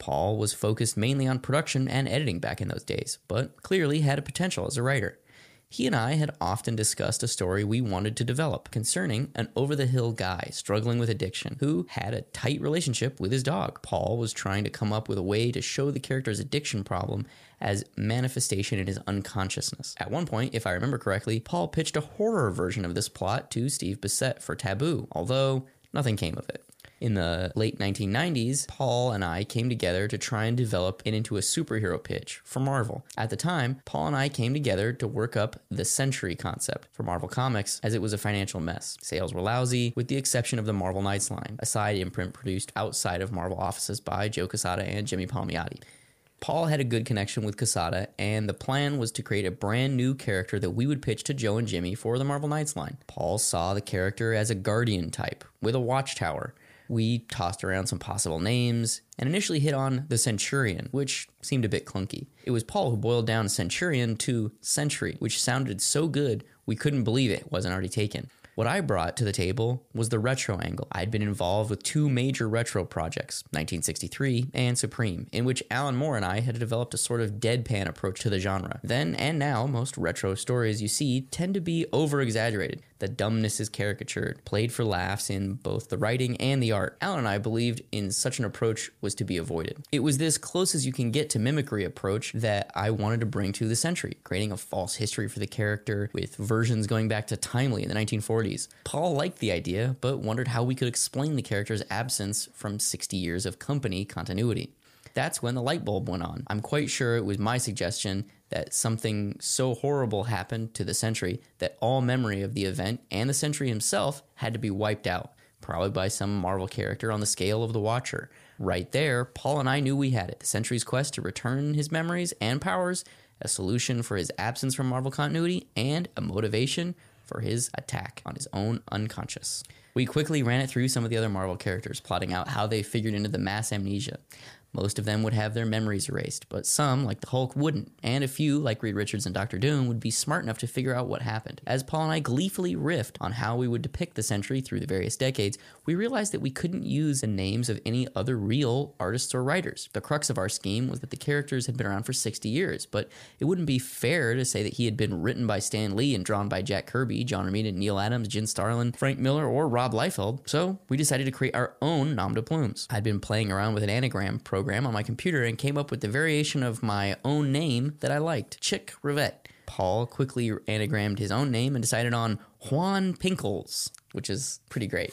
Paul was focused mainly on production and editing back in those days, but clearly had a potential as a writer. He and I had often discussed a story we wanted to develop concerning an over the hill guy struggling with addiction who had a tight relationship with his dog. Paul was trying to come up with a way to show the character's addiction problem as manifestation in his unconsciousness. At one point, if I remember correctly, Paul pitched a horror version of this plot to Steve Bissette for Taboo, although nothing came of it. In the late 1990s, Paul and I came together to try and develop it into a superhero pitch for Marvel. At the time, Paul and I came together to work up the Sentry concept for Marvel Comics as it was a financial mess. Sales were lousy, with the exception of the Marvel Knights line, a side imprint produced outside of Marvel offices by Joe Quesada and Jimmy Palmiotti. Paul had a good connection with Quesada, and the plan was to create a brand new character that we would pitch to Joe and Jimmy for the Marvel Knights line. Paul saw the character as a Guardian type with a watchtower. We tossed around some possible names and initially hit on the Centurion, which seemed a bit clunky. It was Paul who boiled down Centurion to Sentry, which sounded so good we couldn't believe it wasn't already taken. What I brought to the table was the retro angle. I'd been involved with two major retro projects, 1963 and Supreme, in which Alan Moore and I had developed a sort of deadpan approach to the genre. Then and now, most retro stories you see tend to be over exaggerated. The dumbness is caricatured, played for laughs in both the writing and the art. Alan and I believed in such an approach was to be avoided. It was this close as you can get to mimicry approach that I wanted to bring to the Sentry, creating a false history for the character with versions going back to Timely in the 1940s. Paul liked the idea, but wondered how we could explain the character's absence from 60 years of company continuity. That's when the light bulb went on. I'm quite sure it was my suggestion that something so horrible happened to the Sentry that all memory of the event and the Sentry himself had to be wiped out, probably by some Marvel character on the scale of the Watcher. Right there, Paul and I knew we had it the Sentry's quest to return his memories and powers, a solution for his absence from Marvel continuity, and a motivation for his attack on his own unconscious. We quickly ran it through some of the other Marvel characters, plotting out how they figured into the mass amnesia. Most of them would have their memories erased, but some, like the Hulk, wouldn't, and a few, like Reed Richards and Doctor Doom, would be smart enough to figure out what happened. As Paul and I gleefully riffed on how we would depict the Sentry through the various decades, we realized that we couldn't use the names of any other real artists or writers. The crux of our scheme was that the characters had been around for 60 years, but it wouldn't be fair to say that he had been written by Stan Lee and drawn by Jack Kirby, John Romita, Neal Adams, Jim Starlin, Frank Miller, or Rob Liefeld, so we decided to create our own nom de plumes. I'd been playing around with an anagram program on my computer and came up with the variation of my own name that I liked Chick Rivette. Paul quickly anagrammed his own name and decided on Juan Pinkles, which is pretty great.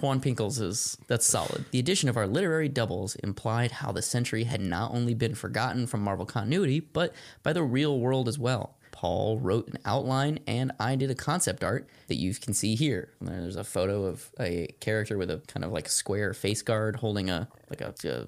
Juan Pinkles is that's solid. The addition of our literary doubles implied how the Sentry had not only been forgotten from Marvel continuity, but by the real world as well. Paul wrote an outline and I did a concept art that you can see here. There's a photo of a character with a kind of like square face guard holding a like a, a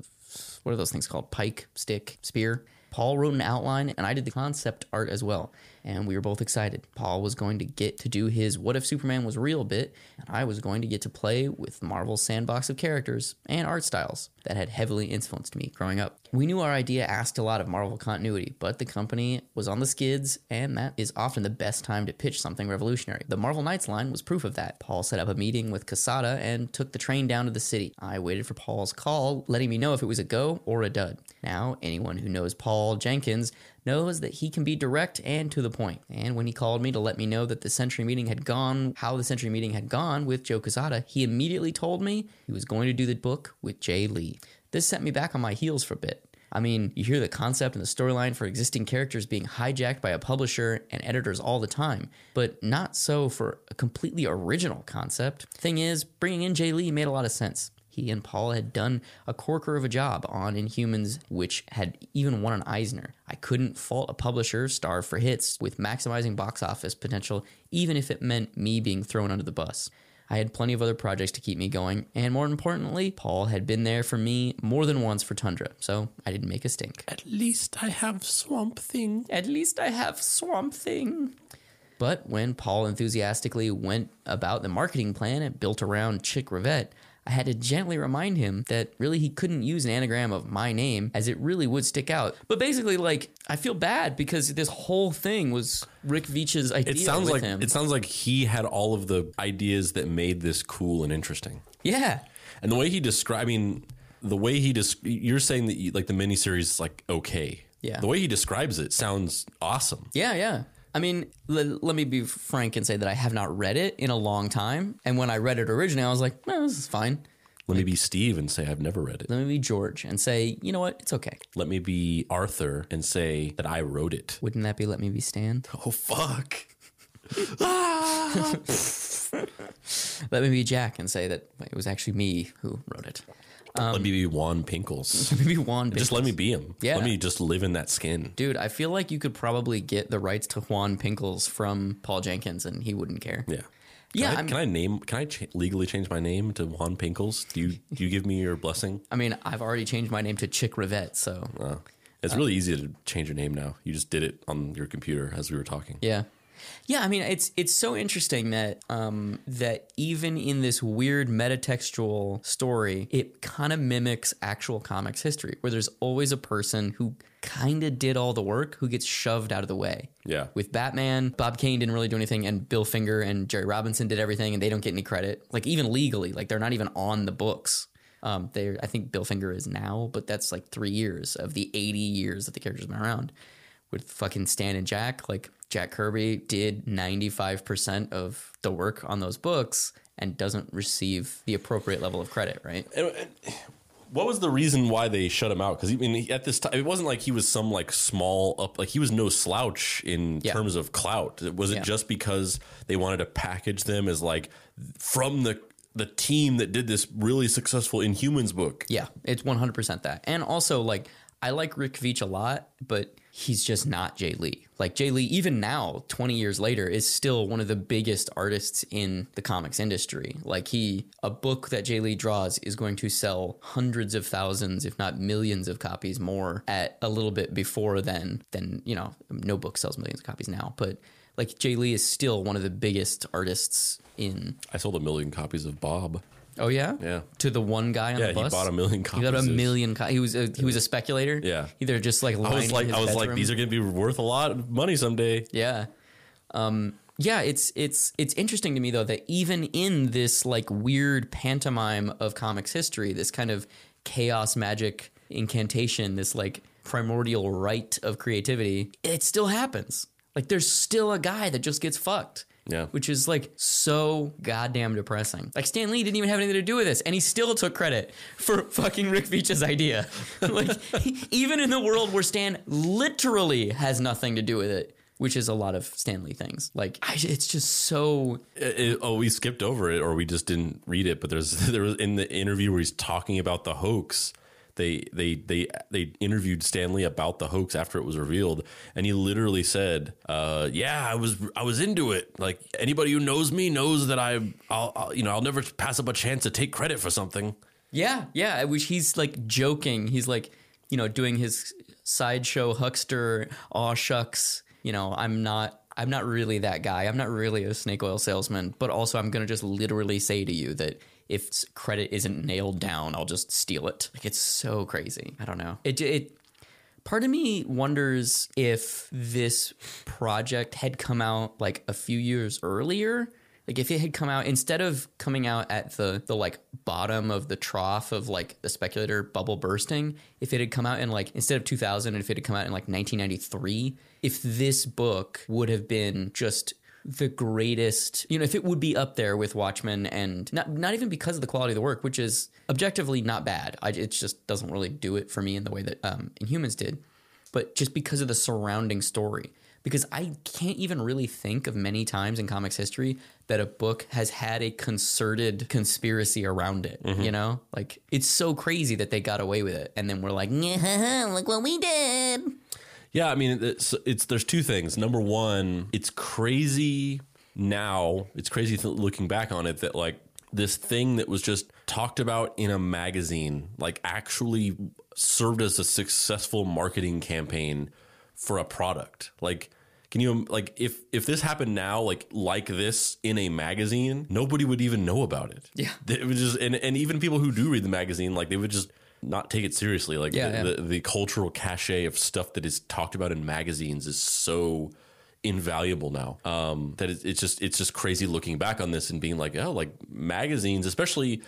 what are those things called? Pike, stick, spear. Paul wrote an outline and I did the concept art as well. And we were both excited. Paul was going to get to do his What If Superman Was Real bit, and I was going to get to play with Marvel's sandbox of characters and art styles that had heavily influenced me growing up. We knew our idea asked a lot of Marvel continuity, but the company was on the skids, and that is often the best time to pitch something revolutionary. The Marvel Knights line was proof of that. Paul set up a meeting with Quesada and took the train down to the city. I waited for Paul's call, letting me know if it was a go or a dud. Now, anyone who knows Paul Jenkins knows that he can be direct and to the point. And when he called me to let me know that the Sentry meeting had gone, how the Sentry meeting had gone with Joe Quesada, he immediately told me he was going to do the book with Jae Lee. This sent me back on my heels for a bit. I mean, you hear the concept and the storyline for existing characters being hijacked by a publisher and editors all the time, but not so for a completely original concept. Thing is, bringing in Jae Lee made a lot of sense. He and Paul had done a corker of a job on Inhumans, which had even won an Eisner. I couldn't fault a publisher starved for hits with maximizing box office potential, even if it meant me being thrown under the bus. I had plenty of other projects to keep me going, and more importantly, Paul had been there for me more than once for Tundra, so I didn't make a stink. At least I have Swamp Thing. At least I have Swamp Thing. But when Paul enthusiastically went about the marketing plan and built around Chick Rivette, I had to gently remind him that really he couldn't use an anagram of my name as it really would stick out. But basically, like, I feel bad because this whole thing was Rick Veitch's idea. It sounds like him. it sounds like he had all of the ideas that made this cool and interesting. yeah. And the way he described, I mean, the way he des- you're saying that you, like the miniseries is like okay. Yeah. The way he describes it sounds awesome. Yeah, yeah. I mean, l- let me be frank and say that I have not read it in a long time. And when I read it originally, I was like, no, this is fine. Let me be Steve and say I've never read it. Let me be George and say, you know what? It's okay. Let me be Arthur and say that I wrote it. Wouldn't that be Let Me Be Stan? Oh fuck. Let me be Jack and say that it was actually me who wrote it. let me be Juan Pinkles. Maybe Juan. just let me be him. Yeah. Let me just live in that skin. Dude, I feel like you could probably get the rights to Juan Pinkles from Paul Jenkins, and he wouldn't care. Yeah. Yeah, Can I, I'm- can I name? Can I cha- legally change my name to Juan Pinkles? Do you do you give me your blessing? I mean, I've already changed my name to Chick Rivette, so Uh, it's really easy to change your name now. You just did it on your computer as we were talking. Yeah. Yeah, I mean it's it's so interesting that um that even in this weird metatextual story, it kind of mimics actual comics history where there's always a person who kind of did all the work who gets shoved out of the way. Yeah. With Batman, Bob Kane didn't really do anything and Bill Finger and Jerry Robinson did everything and they don't get any credit. Like even legally, like they're not even on the books. Um, they I think Bill Finger is now, but that's like three years of the 80 years that the character's been around. With fucking Stan and Jack, like Jack Kirby did 95% of the work on those books and doesn't receive the appropriate level of credit, right? What was the reason why they shut him out? Because I mean, at this time, it wasn't like he was some like small up, like he was no slouch in Yeah. terms of clout. Was it Yeah. just because they wanted to package them as like from the the team that did this really successful Inhumans book? Yeah, it's 100% that. And also, like, I like Rick Veitch a lot, but he's just not Jae Lee. Like, Jae Lee, even now, 20 years later, is still one of the biggest artists in the comics industry. Like, he, a book that Jae Lee draws is going to sell hundreds of thousands, if not millions of copies more at a little bit before then, than, you know, no book sells millions of copies now. But, like, Jae Lee is still one of the biggest artists in. I sold a million copies of Bob. Oh, yeah? Yeah. To the one guy on Yeah, the bus, he bought a million He got a million. Co- he was a, he was a speculator. Yeah. Either just like I was like, I was like, these are going to be worth a lot of money someday. Yeah. Um, yeah, it's it's it's interesting to me though that even in this like weird pantomime of comics history, this kind of chaos magic incantation, this like primordial rite of creativity, it still happens. Like there's still a guy that just gets fucked. Yeah. Which is like so goddamn depressing. Like Stan Lee didn't even have anything to do with this, and he still took credit for fucking Rick Veitch's idea. like even in the world where Stan literally has nothing to do with it, which is a lot of Stan Lee things. Like I, it's just so It- it- oh, we skipped over it, or we just didn't read it. But there's there was in the interview where he's talking about the hoax. They they they they interviewed Stan Lee about the hoax after it was revealed, and he literally said, uh, "Yeah, I was I was into it. Like anybody who knows me knows that I I'll, I'll you know I'll never pass up a chance to take credit for something." Yeah, yeah. Which he's like joking. He's like, you know, doing his sideshow huckster, aw shucks. You know, I'm not. I'm not really that guy. I'm not really a snake oil salesman. But also, I'm gonna just literally say to you that if credit isn't nailed down, I'll just steal it. Like it's so crazy. I don't know. It it. Part of me wonders if this project had come out like a few years earlier. Like if it had come out instead of coming out at the the like bottom of the trough of like the speculator bubble bursting, if it had come out in like instead of 2000 if it had come out in like 1993, if this book would have been just the greatest, you know, if it would be up there with Watchmen and not not even because of the quality of the work, which is objectively not bad. I, it just doesn't really do it for me in the way that um, Inhumans did, but just because of the surrounding story. Because I can't even really think of many times in comics history that a book has had a concerted conspiracy around it. You know, like it's so crazy that they got away with it, and then we're like, "Yeah, look what we did. Yeah, I mean, it's, it's there's two things. Number one, it's crazy now. It's crazy th- looking back on it that like this thing that was just talked about in a magazine, like actually served as a successful marketing campaign for a product. Like, can you like if if this happened now, like like this in a magazine, nobody would even know about it. Yeah. it would just and and even people who do read the magazine, like they would just not take it seriously. Like Yeah, the, yeah. the the cultural cachet of stuff that is talked about in magazines is so invaluable now um, that it's, it's just it's just crazy looking back on this and being like oh like magazines especially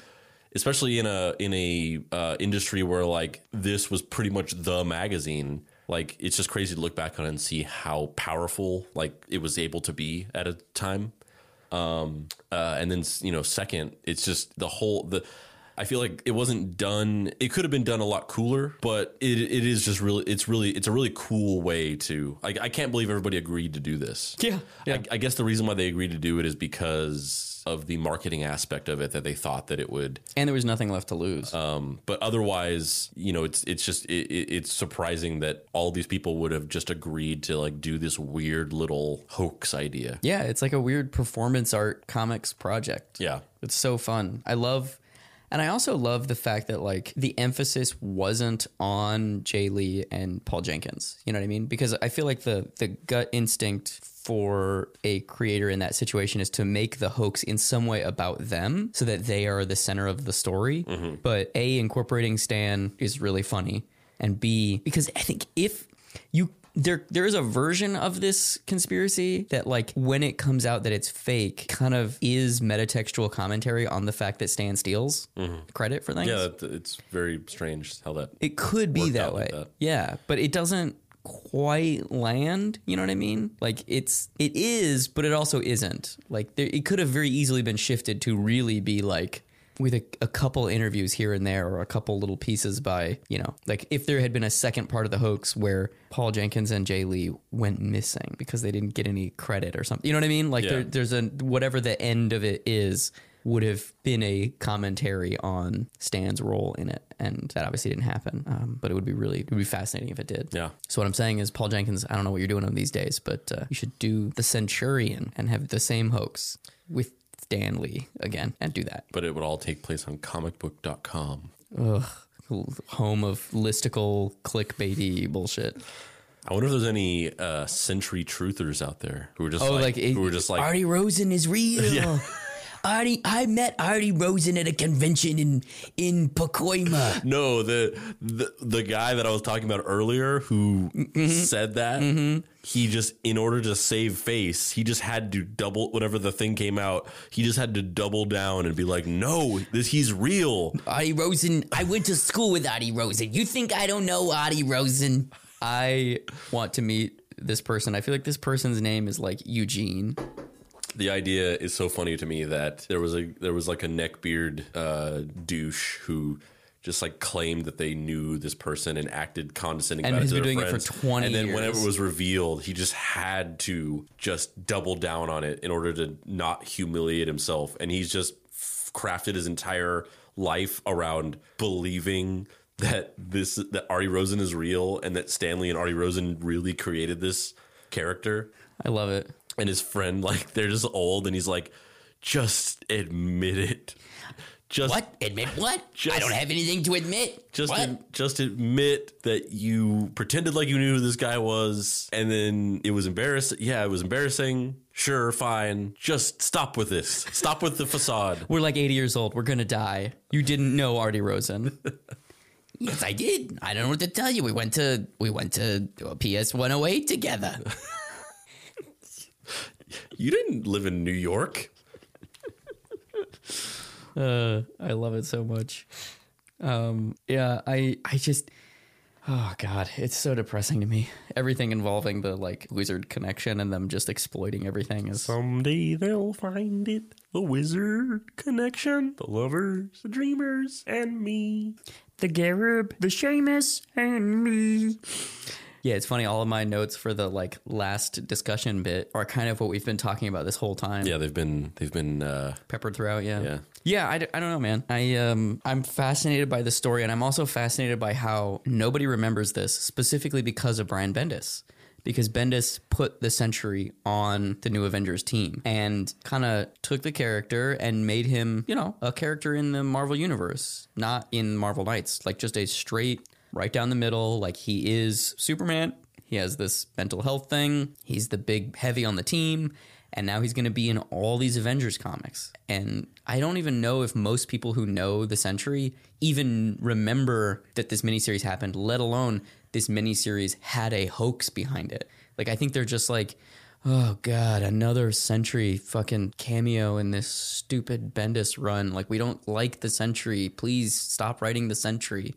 especially in a in a uh, industry where like this was pretty much the magazine like it's just crazy to look back on it and see how powerful like it was able to be at a time um uh and then you know second it's just the whole the I feel like it wasn't done. It could have been done a lot cooler, but it it is just really. It's really it's a really cool way to. I, I can't believe everybody agreed to do this. Yeah, yeah. I, I guess the reason why they agreed to do it is because of the marketing aspect of it that they thought that it would. And there was nothing left to lose. Um, but otherwise, you know, it's it's just it, it, it's surprising that all these people would have just agreed to like do this weird little hoax idea. yeah, it's like a weird performance art comics project. Yeah. It's so fun. I love and I also love the fact that like the emphasis wasn't on Jae Lee and Paul Jenkins. You know what I mean? Because I feel like the the gut instinct for a creator in that situation is to make the hoax in some way about them so that they are the center of the story. Mm-hmm. But A incorporating Stan is really funny and B because I think if you there there is a version of this conspiracy that like when it comes out that it's fake kind of is metatextual commentary on the fact that Stan steals mm-hmm. credit for things. Yeah, it's very strange how that. It could be that way. like that. Yeah, but it doesn't quite land, you know what I mean? Like it's it is, but it also isn't. Like there, it could have very easily been shifted to really be like with a, a couple interviews here and there or a couple little pieces by, you know, like if there had been a second part of the hoax where Paul Jenkins and Jae Lee went missing because they didn't get any credit or something. You know what I mean? Like Yeah. there, there's a whatever the end of it is would have been a commentary on Stan's role in it, and that obviously didn't happen. Um, but it would be really, it would be fascinating if it did. Yeah. So what I'm saying is, Paul Jenkins, I don't know what you're doing on these days, but uh, you should do the Centurion and have the same hoax with Stan Lee again, and do that. But it would all take place on comicbook.com. Ugh, home of listicle clickbaity bullshit. I wonder if there's any uh, Sentry truthers out there who are just Oh, like, like, who are just like Artie Rosen is real. Artie, I met Artie Rosen at a convention in in Pacoima. no the, the the guy that I was talking about earlier who Mm-hmm. said that he just in order to save face he just had to double whenever the thing came out he just had to double down and be like no this he's real Artie Rosen, I went to school with Artie Rosen. You think I don't know Artie Rosen? I want to meet this person. I feel like this person's name is like Eugene. The idea is so funny to me that there was a there was like a neckbeard uh, douche who just like claimed that they knew this person and acted condescending And about has been doing it for friends. 20 and then whenever it was revealed he just had to just double down on it in order to not humiliate himself and he's just f- crafted his entire life around believing that this that Artie Rosen is real and that Stan Lee and Artie Rosen really created this character I love it. And his friend like they're just old and he's like just admit it just What? Admit what? I don't have anything to admit. just what? ad- just admit that you pretended like you knew who this guy was and then it was embarrassing yeah it was embarrassing sure fine just stop with this stop with the facade We're like 80 years old. We're gonna die. You didn't know Artie Rosen. yes, I did. I don't know what to tell you. We went to we went to PS 108 together. you didn't live in new york Uh, I love it so much. Um, yeah, I I just oh god, it's so depressing to me. Everything involving the like wizard connection and them just exploiting everything is someday they'll find it the wizard connection the lovers the dreamers and me the Gareb, the Shamus, and me. Yeah, it's funny. All of my notes for the like last discussion bit are kind of what we've been talking about this whole time. yeah they've been they've been uh peppered throughout. Yeah, Yeah. yeah. I, d- I don't know, man. I um I'm fascinated by the story, and I'm also fascinated by how nobody remembers this specifically because of Brian Bendis. Because Bendis put the Sentry on the New Avengers team and kind of took the character and made him, you know, a character in the Marvel universe, not in Marvel Knights, like just a straight right down the middle. Like he is Superman. He has this mental health thing. He's the big heavy on the team. And now he's going to be in all these Avengers comics. And I don't even know if most people who know the Sentry even remember that this miniseries happened, let alone this miniseries had a hoax behind it. Like, I think they're just like, oh God, another Sentry fucking cameo in this stupid Bendis run. Like, we don't like the Sentry. Please stop writing the Sentry.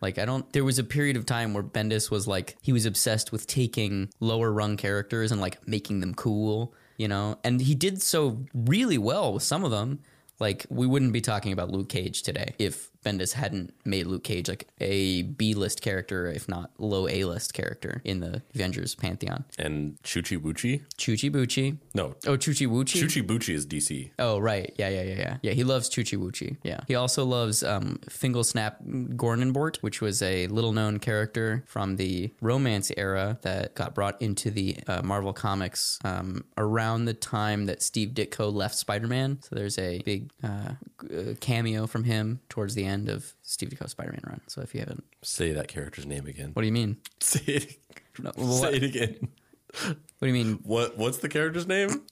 Like I don't there was a period of time where Bendis was like he was obsessed with taking lower rung characters and like making them cool, you know? And he did so really well with some of them. Like we wouldn't be talking about Luke Cage today if Bendis hadn't made Luke Cage like a B list character, if not low A list character in the Avengers pantheon. And Chuchi Buchi? Chuchi Buchi. No. Oh, Chuchi Wuchi. Chuchi Buchi is DC. Oh right, yeah, yeah, yeah, yeah. Yeah, he loves Chuchi Wuchi. Yeah, he also loves um, Fingalsnap Gornenbort, which was a little known character from the romance era that got brought into the uh, Marvel comics um, around the time that Steve Ditko left Spider Man. So there's a big uh, uh, cameo from him towards the end of Steve Ditko's Spider Man run. So if you haven't, Say that character's name again. what do you mean? Say it, No, say it again. what do you mean? What What's the character's name?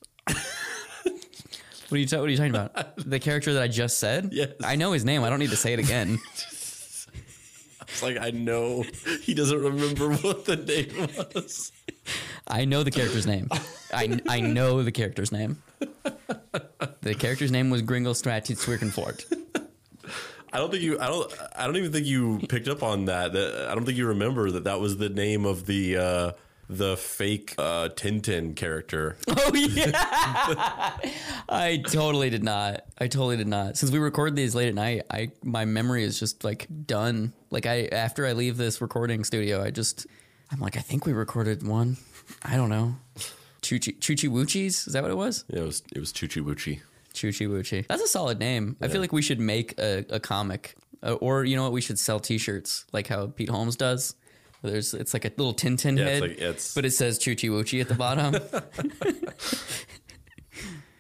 What are you, ta- what are you talking about? the character that I just said? Yes. I know his name. I don't need to say it again. It's like I know he doesn't remember what the name was. I know the character's name. I, I know the character's name. The character's name was Gringle Stratit Swirkenfort. I don't think you. I don't. I don't even think you picked up on that. That I don't think you remember that that was the name of the uh, the fake uh, Tintin character. Oh yeah, I totally did not. I totally did not. Since we record these late at night, I my memory is just like done. Like I after I leave this recording studio, I just I'm like I think we recorded one. I don't know. Chuchi Chuchi Woochies is that what it was? Yeah, it was. It was Chuchi Wuchi. Chuchi Wuchi. That's a solid name. I feel like we should make a, a comic, uh, or you know what? We should sell T-shirts like how Pete Holmes does. There's it's like a little Tintin Yeah, head, it's like- it's- but it says Chuchi Wuchi at the bottom,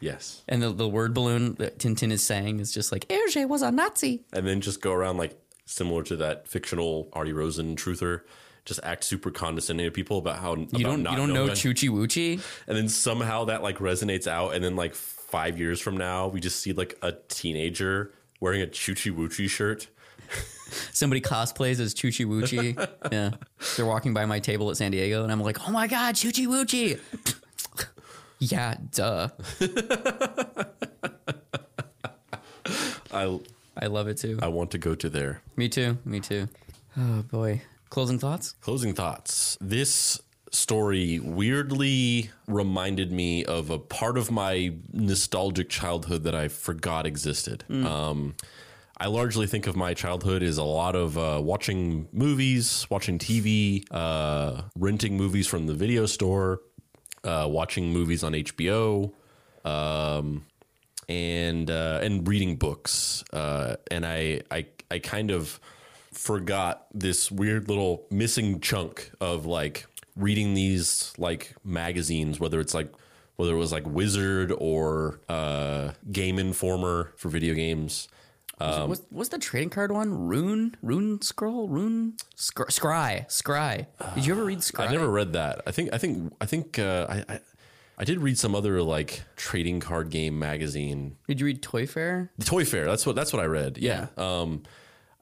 Yes, and the, the word balloon that Tintin is saying is just like Hergé was a Nazi. and then just go around like similar to that fictional Artie Rosen truther. Just act super condescending to people about how You don't you don't know Chuchi Wuchi? and then somehow that like resonates out, and then like five years from now, we just see like a teenager wearing a Chuchi Wuchi shirt. Somebody cosplays as Chuchi Wuchi. yeah, they're walking by my table at San Diego, and I'm like, oh my god, Chuchi Wuchi. yeah, duh. I I love it too. I want to go to there. Me too. Me too. Oh boy. Closing thoughts? Closing thoughts. This story weirdly reminded me of a part of my nostalgic childhood that I forgot existed. Um, I largely think of my childhood as a lot of uh, watching movies, watching TV, uh, renting movies from the video store, uh, watching movies on HBO, um, and uh, and reading books. Uh, and I, I I kind of forgot this weird little missing chunk of like reading these like magazines, whether it's like whether it was like Wizard or uh, Game Informer for video games. was, was the trading card one Rune? Rune Scroll? Rune? Scrye? Scrye. Scrye. Did you ever read Scrye? I never read that. I think I think I think uh, I, I I did read some other like trading card game magazine. Did you read ToyFare? The ToyFare. That's what that's what I read. Yeah. Um,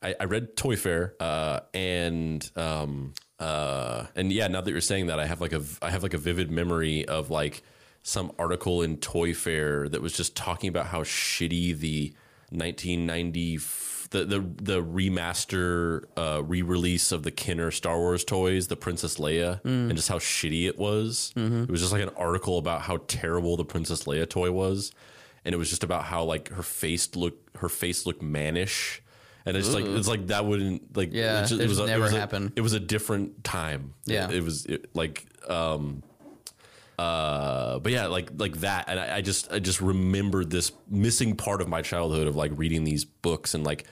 I, I read ToyFare. Uh, and um, uh, and yeah. Now that you're saying that, I have like a I have like a vivid memory of like some article in ToyFare that was just talking about how shitty the 1990 the the the remaster uh, re-release of the Kenner Star Wars toys, the Princess Leia, and just how shitty it was. It was just like an article about how terrible the Princess Leia toy was, and it was just about how like her face looked her face looked mannish. And it's like it's like that wouldn't like Yeah, it's just- that should a- never was a- happen. it was a different time. Yeah. it, it was it, like um uh but yeah like like that and I, I just i just remembered this missing part of my childhood of like reading these books and like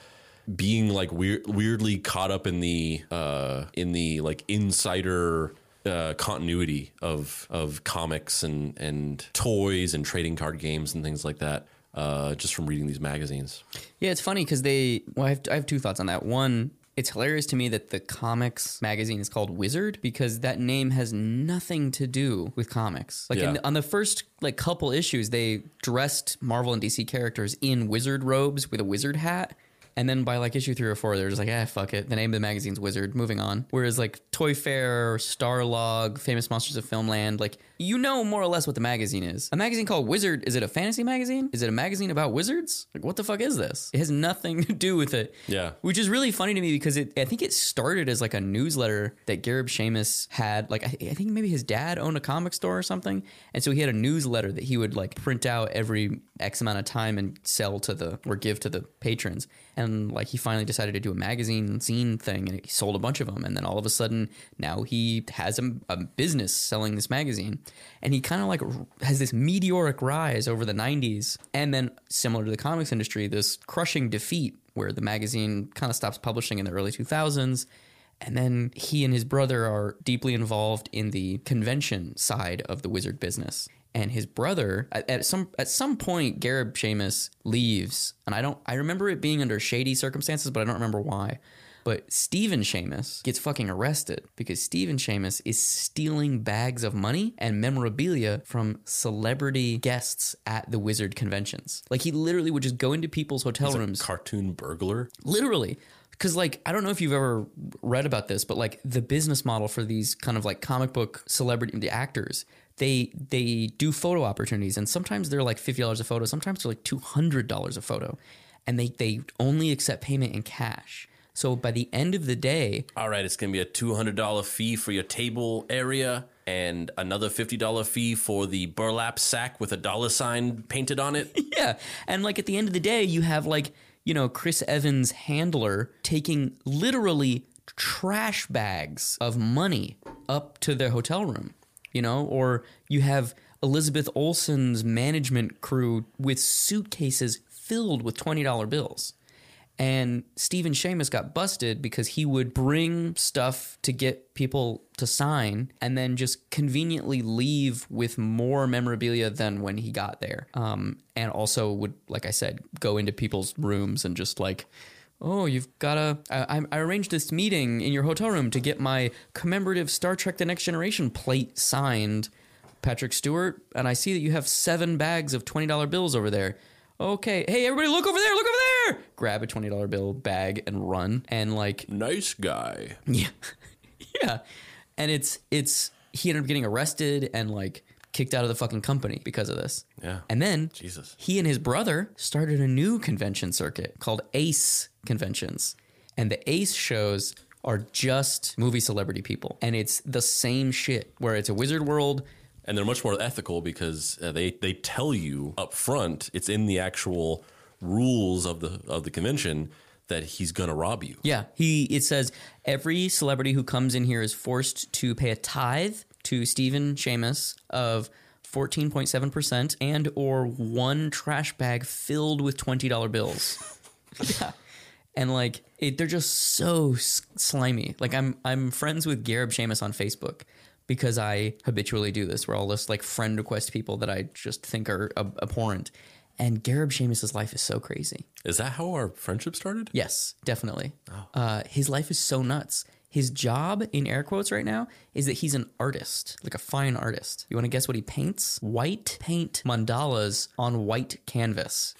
being like weird weirdly caught up in the uh in the like insider uh, continuity of of comics and and toys and trading card games and things like that uh, just from reading these magazines. Yeah, it's funny because they. Well, I have, I have two thoughts on that. One, it's hilarious to me that the comics magazine is called Wizard because that name has nothing to do with comics. Like Yeah. the, on the first like couple issues, they dressed Marvel and DC characters in wizard robes with a wizard hat. And then by like issue three or four, they're just like, ah, fuck it. The name of the magazine's Wizard. Moving on. Whereas like ToyFare, Starlog, Famous Monsters of Filmland, like you know more or less what the magazine is. A magazine called Wizard. Is it a fantasy magazine? Is it a magazine about wizards? Like, what the fuck is this? It has nothing to do with it. Yeah. Which is really funny to me because it, I think it started as like a newsletter that Gareb Shamus had. Like, I, I think maybe his dad owned a comic store or something. And so he had a newsletter that he would like print out every X amount of time and sell to the, or give to the patrons. And like, he finally decided to do a magazine zine thing and he sold a bunch of them. And then all of a sudden, now he has a, a business selling this magazine. And he kind of like has this meteoric rise over the 90s. And then, similar to the comics industry, this crushing defeat where the magazine kind of stops publishing in the early 2000s. And then he and his brother are deeply involved in the convention side of the wizard business. And his brother, at, at some at some point, Gareb Shamus leaves, and I don't. I remember it being under shady circumstances, but I don't remember why. But Stephen Shamus gets fucking arrested because Stephen Shamus is stealing bags of money and memorabilia from celebrity guests at the wizard conventions. Like he literally would just go into people's hotel He's a rooms cartoon burglar. literally because like i don't know if you've ever read about this but like the business model for these kind of like comic book celebrity the actors they they do photo opportunities and sometimes they're like $50 a photo sometimes they're like $200 a photo and they they only accept payment in cash so by the end of the day All right, it's gonna be a two hundred dollar fee for your table area, and another fifty dollar fee for the burlap sack with a dollar sign painted on it. yeah and like at the end of the day you have like you know chris evans handler taking literally trash bags of money up to their hotel room you know or you have elizabeth olsen's management crew with suitcases filled with $20 bills and Stephen Shamus got busted because he would bring stuff to get people to sign and then just conveniently leave with more memorabilia than when he got there. Um, and also would, like I said, go into people's rooms and just like, oh, you've got a. I- I arranged this meeting in your hotel room to get my commemorative Star Trek The Next Generation plate signed. Patrick Stewart, and I see that you have seven bags of $20 bills over there. Okay, hey, everybody, look over there, look over there! Grab a $20 bill bag and run. And like, nice guy. yeah. yeah. And it's, it's, he ended up getting arrested and like kicked out of the fucking company because of this. Yeah. And then Jesus. he and his brother started a new convention circuit called ACE conventions. And the ACE shows are just movie celebrity people. And it's the same shit where it's a wizard world. and they're much more ethical because uh, they they tell you up front it's in the actual rules of the of the convention that he's gonna rob you. Yeah, he it says every celebrity who comes in here is forced to pay a tithe to Stephen Shamus of 14.7% and or one trash bag filled with $20 bills. yeah. And like it, they're just so s- slimy. Like I'm I'm friends with Gareb Shamus on Facebook because I habitually do this where I'll just like friend request people that I just think are ab- abhorrent. And Gareb Shamus's life is so crazy. Is that how our friendship started? Yes, definitely. Uh, his life is so nuts. His job, in air quotes right now, is that he's an artist, like a fine artist. You want to guess what he paints? White paint mandalas on white canvas.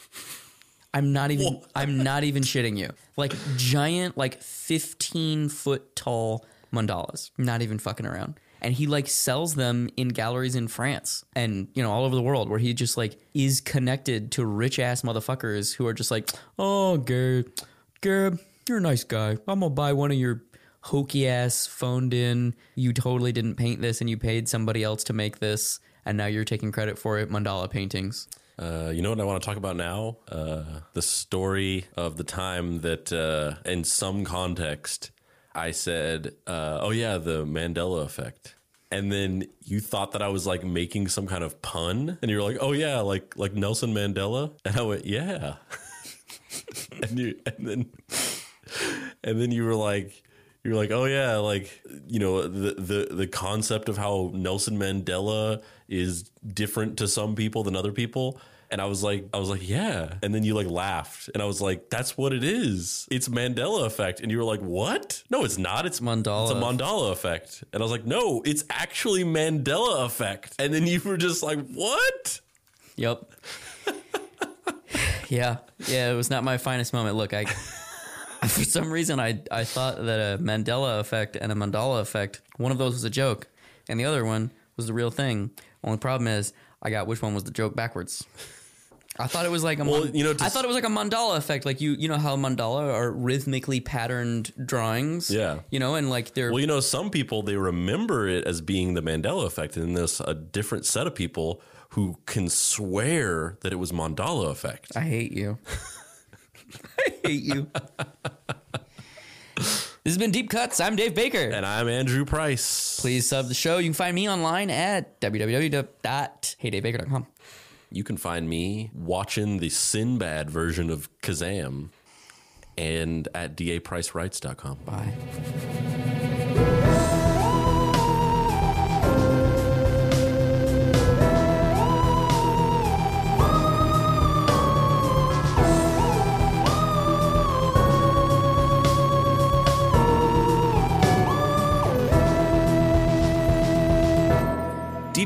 I'm not even. I'm not even shitting you. Like giant, like 15 foot tall mandalas. Not even fucking around. And he like sells them in galleries in France and you know all over the world where he just like is connected to rich ass motherfuckers who are just like, oh, Gareb, Gareb, you're a nice guy. I'm gonna buy one of your hokey ass phoned in. You totally didn't paint this and you paid somebody else to make this, and now you're taking credit for it. Mandala paintings. Uh, you know what I want to talk about now? Uh, the story of the time that, uh, in some context, I said, uh, "Oh yeah, the Mandela effect," and then you thought that I was like making some kind of pun, and you were like, "Oh yeah, like like Nelson Mandela," and I went, "Yeah," and you and then and then you were like. You were like, oh yeah, like you know the the the concept of how Nelson Mandela is different to some people than other people, and I was like, I was like, yeah, and then you like laughed, and I was like, that's what it is. It's Mandela effect, and you were like, what? No, it's not. It's Mandala. It's a Mandela effect, and I was like, no, it's actually Mandela effect, and then you were just like, what? Yep. yeah, yeah. It was not my finest moment. Look, I for some reason I I thought that a Mandela effect and a Mandala effect, one of those was a joke, and the other one was the real thing. Only problem is I got which one was the joke backwards. I thought it was like a Well, mon- you know, I thought it was like a mandala effect. Like you you know how mandala are rhythmically patterned drawings. Yeah. You know, and like they're Well, you know, some people they remember it as being the Mandela effect, and then there's a different set of people who can swear that it was Mandala effect. I hate you. I hate you. this has been Deep Cuts. I'm Dave Baker. And I'm Andrew Price. Please sub the show. You can find me online at www.heydavebaker.com. You can find me watching the Sinbad version of Kazaam and at dapricerights.com. Bye.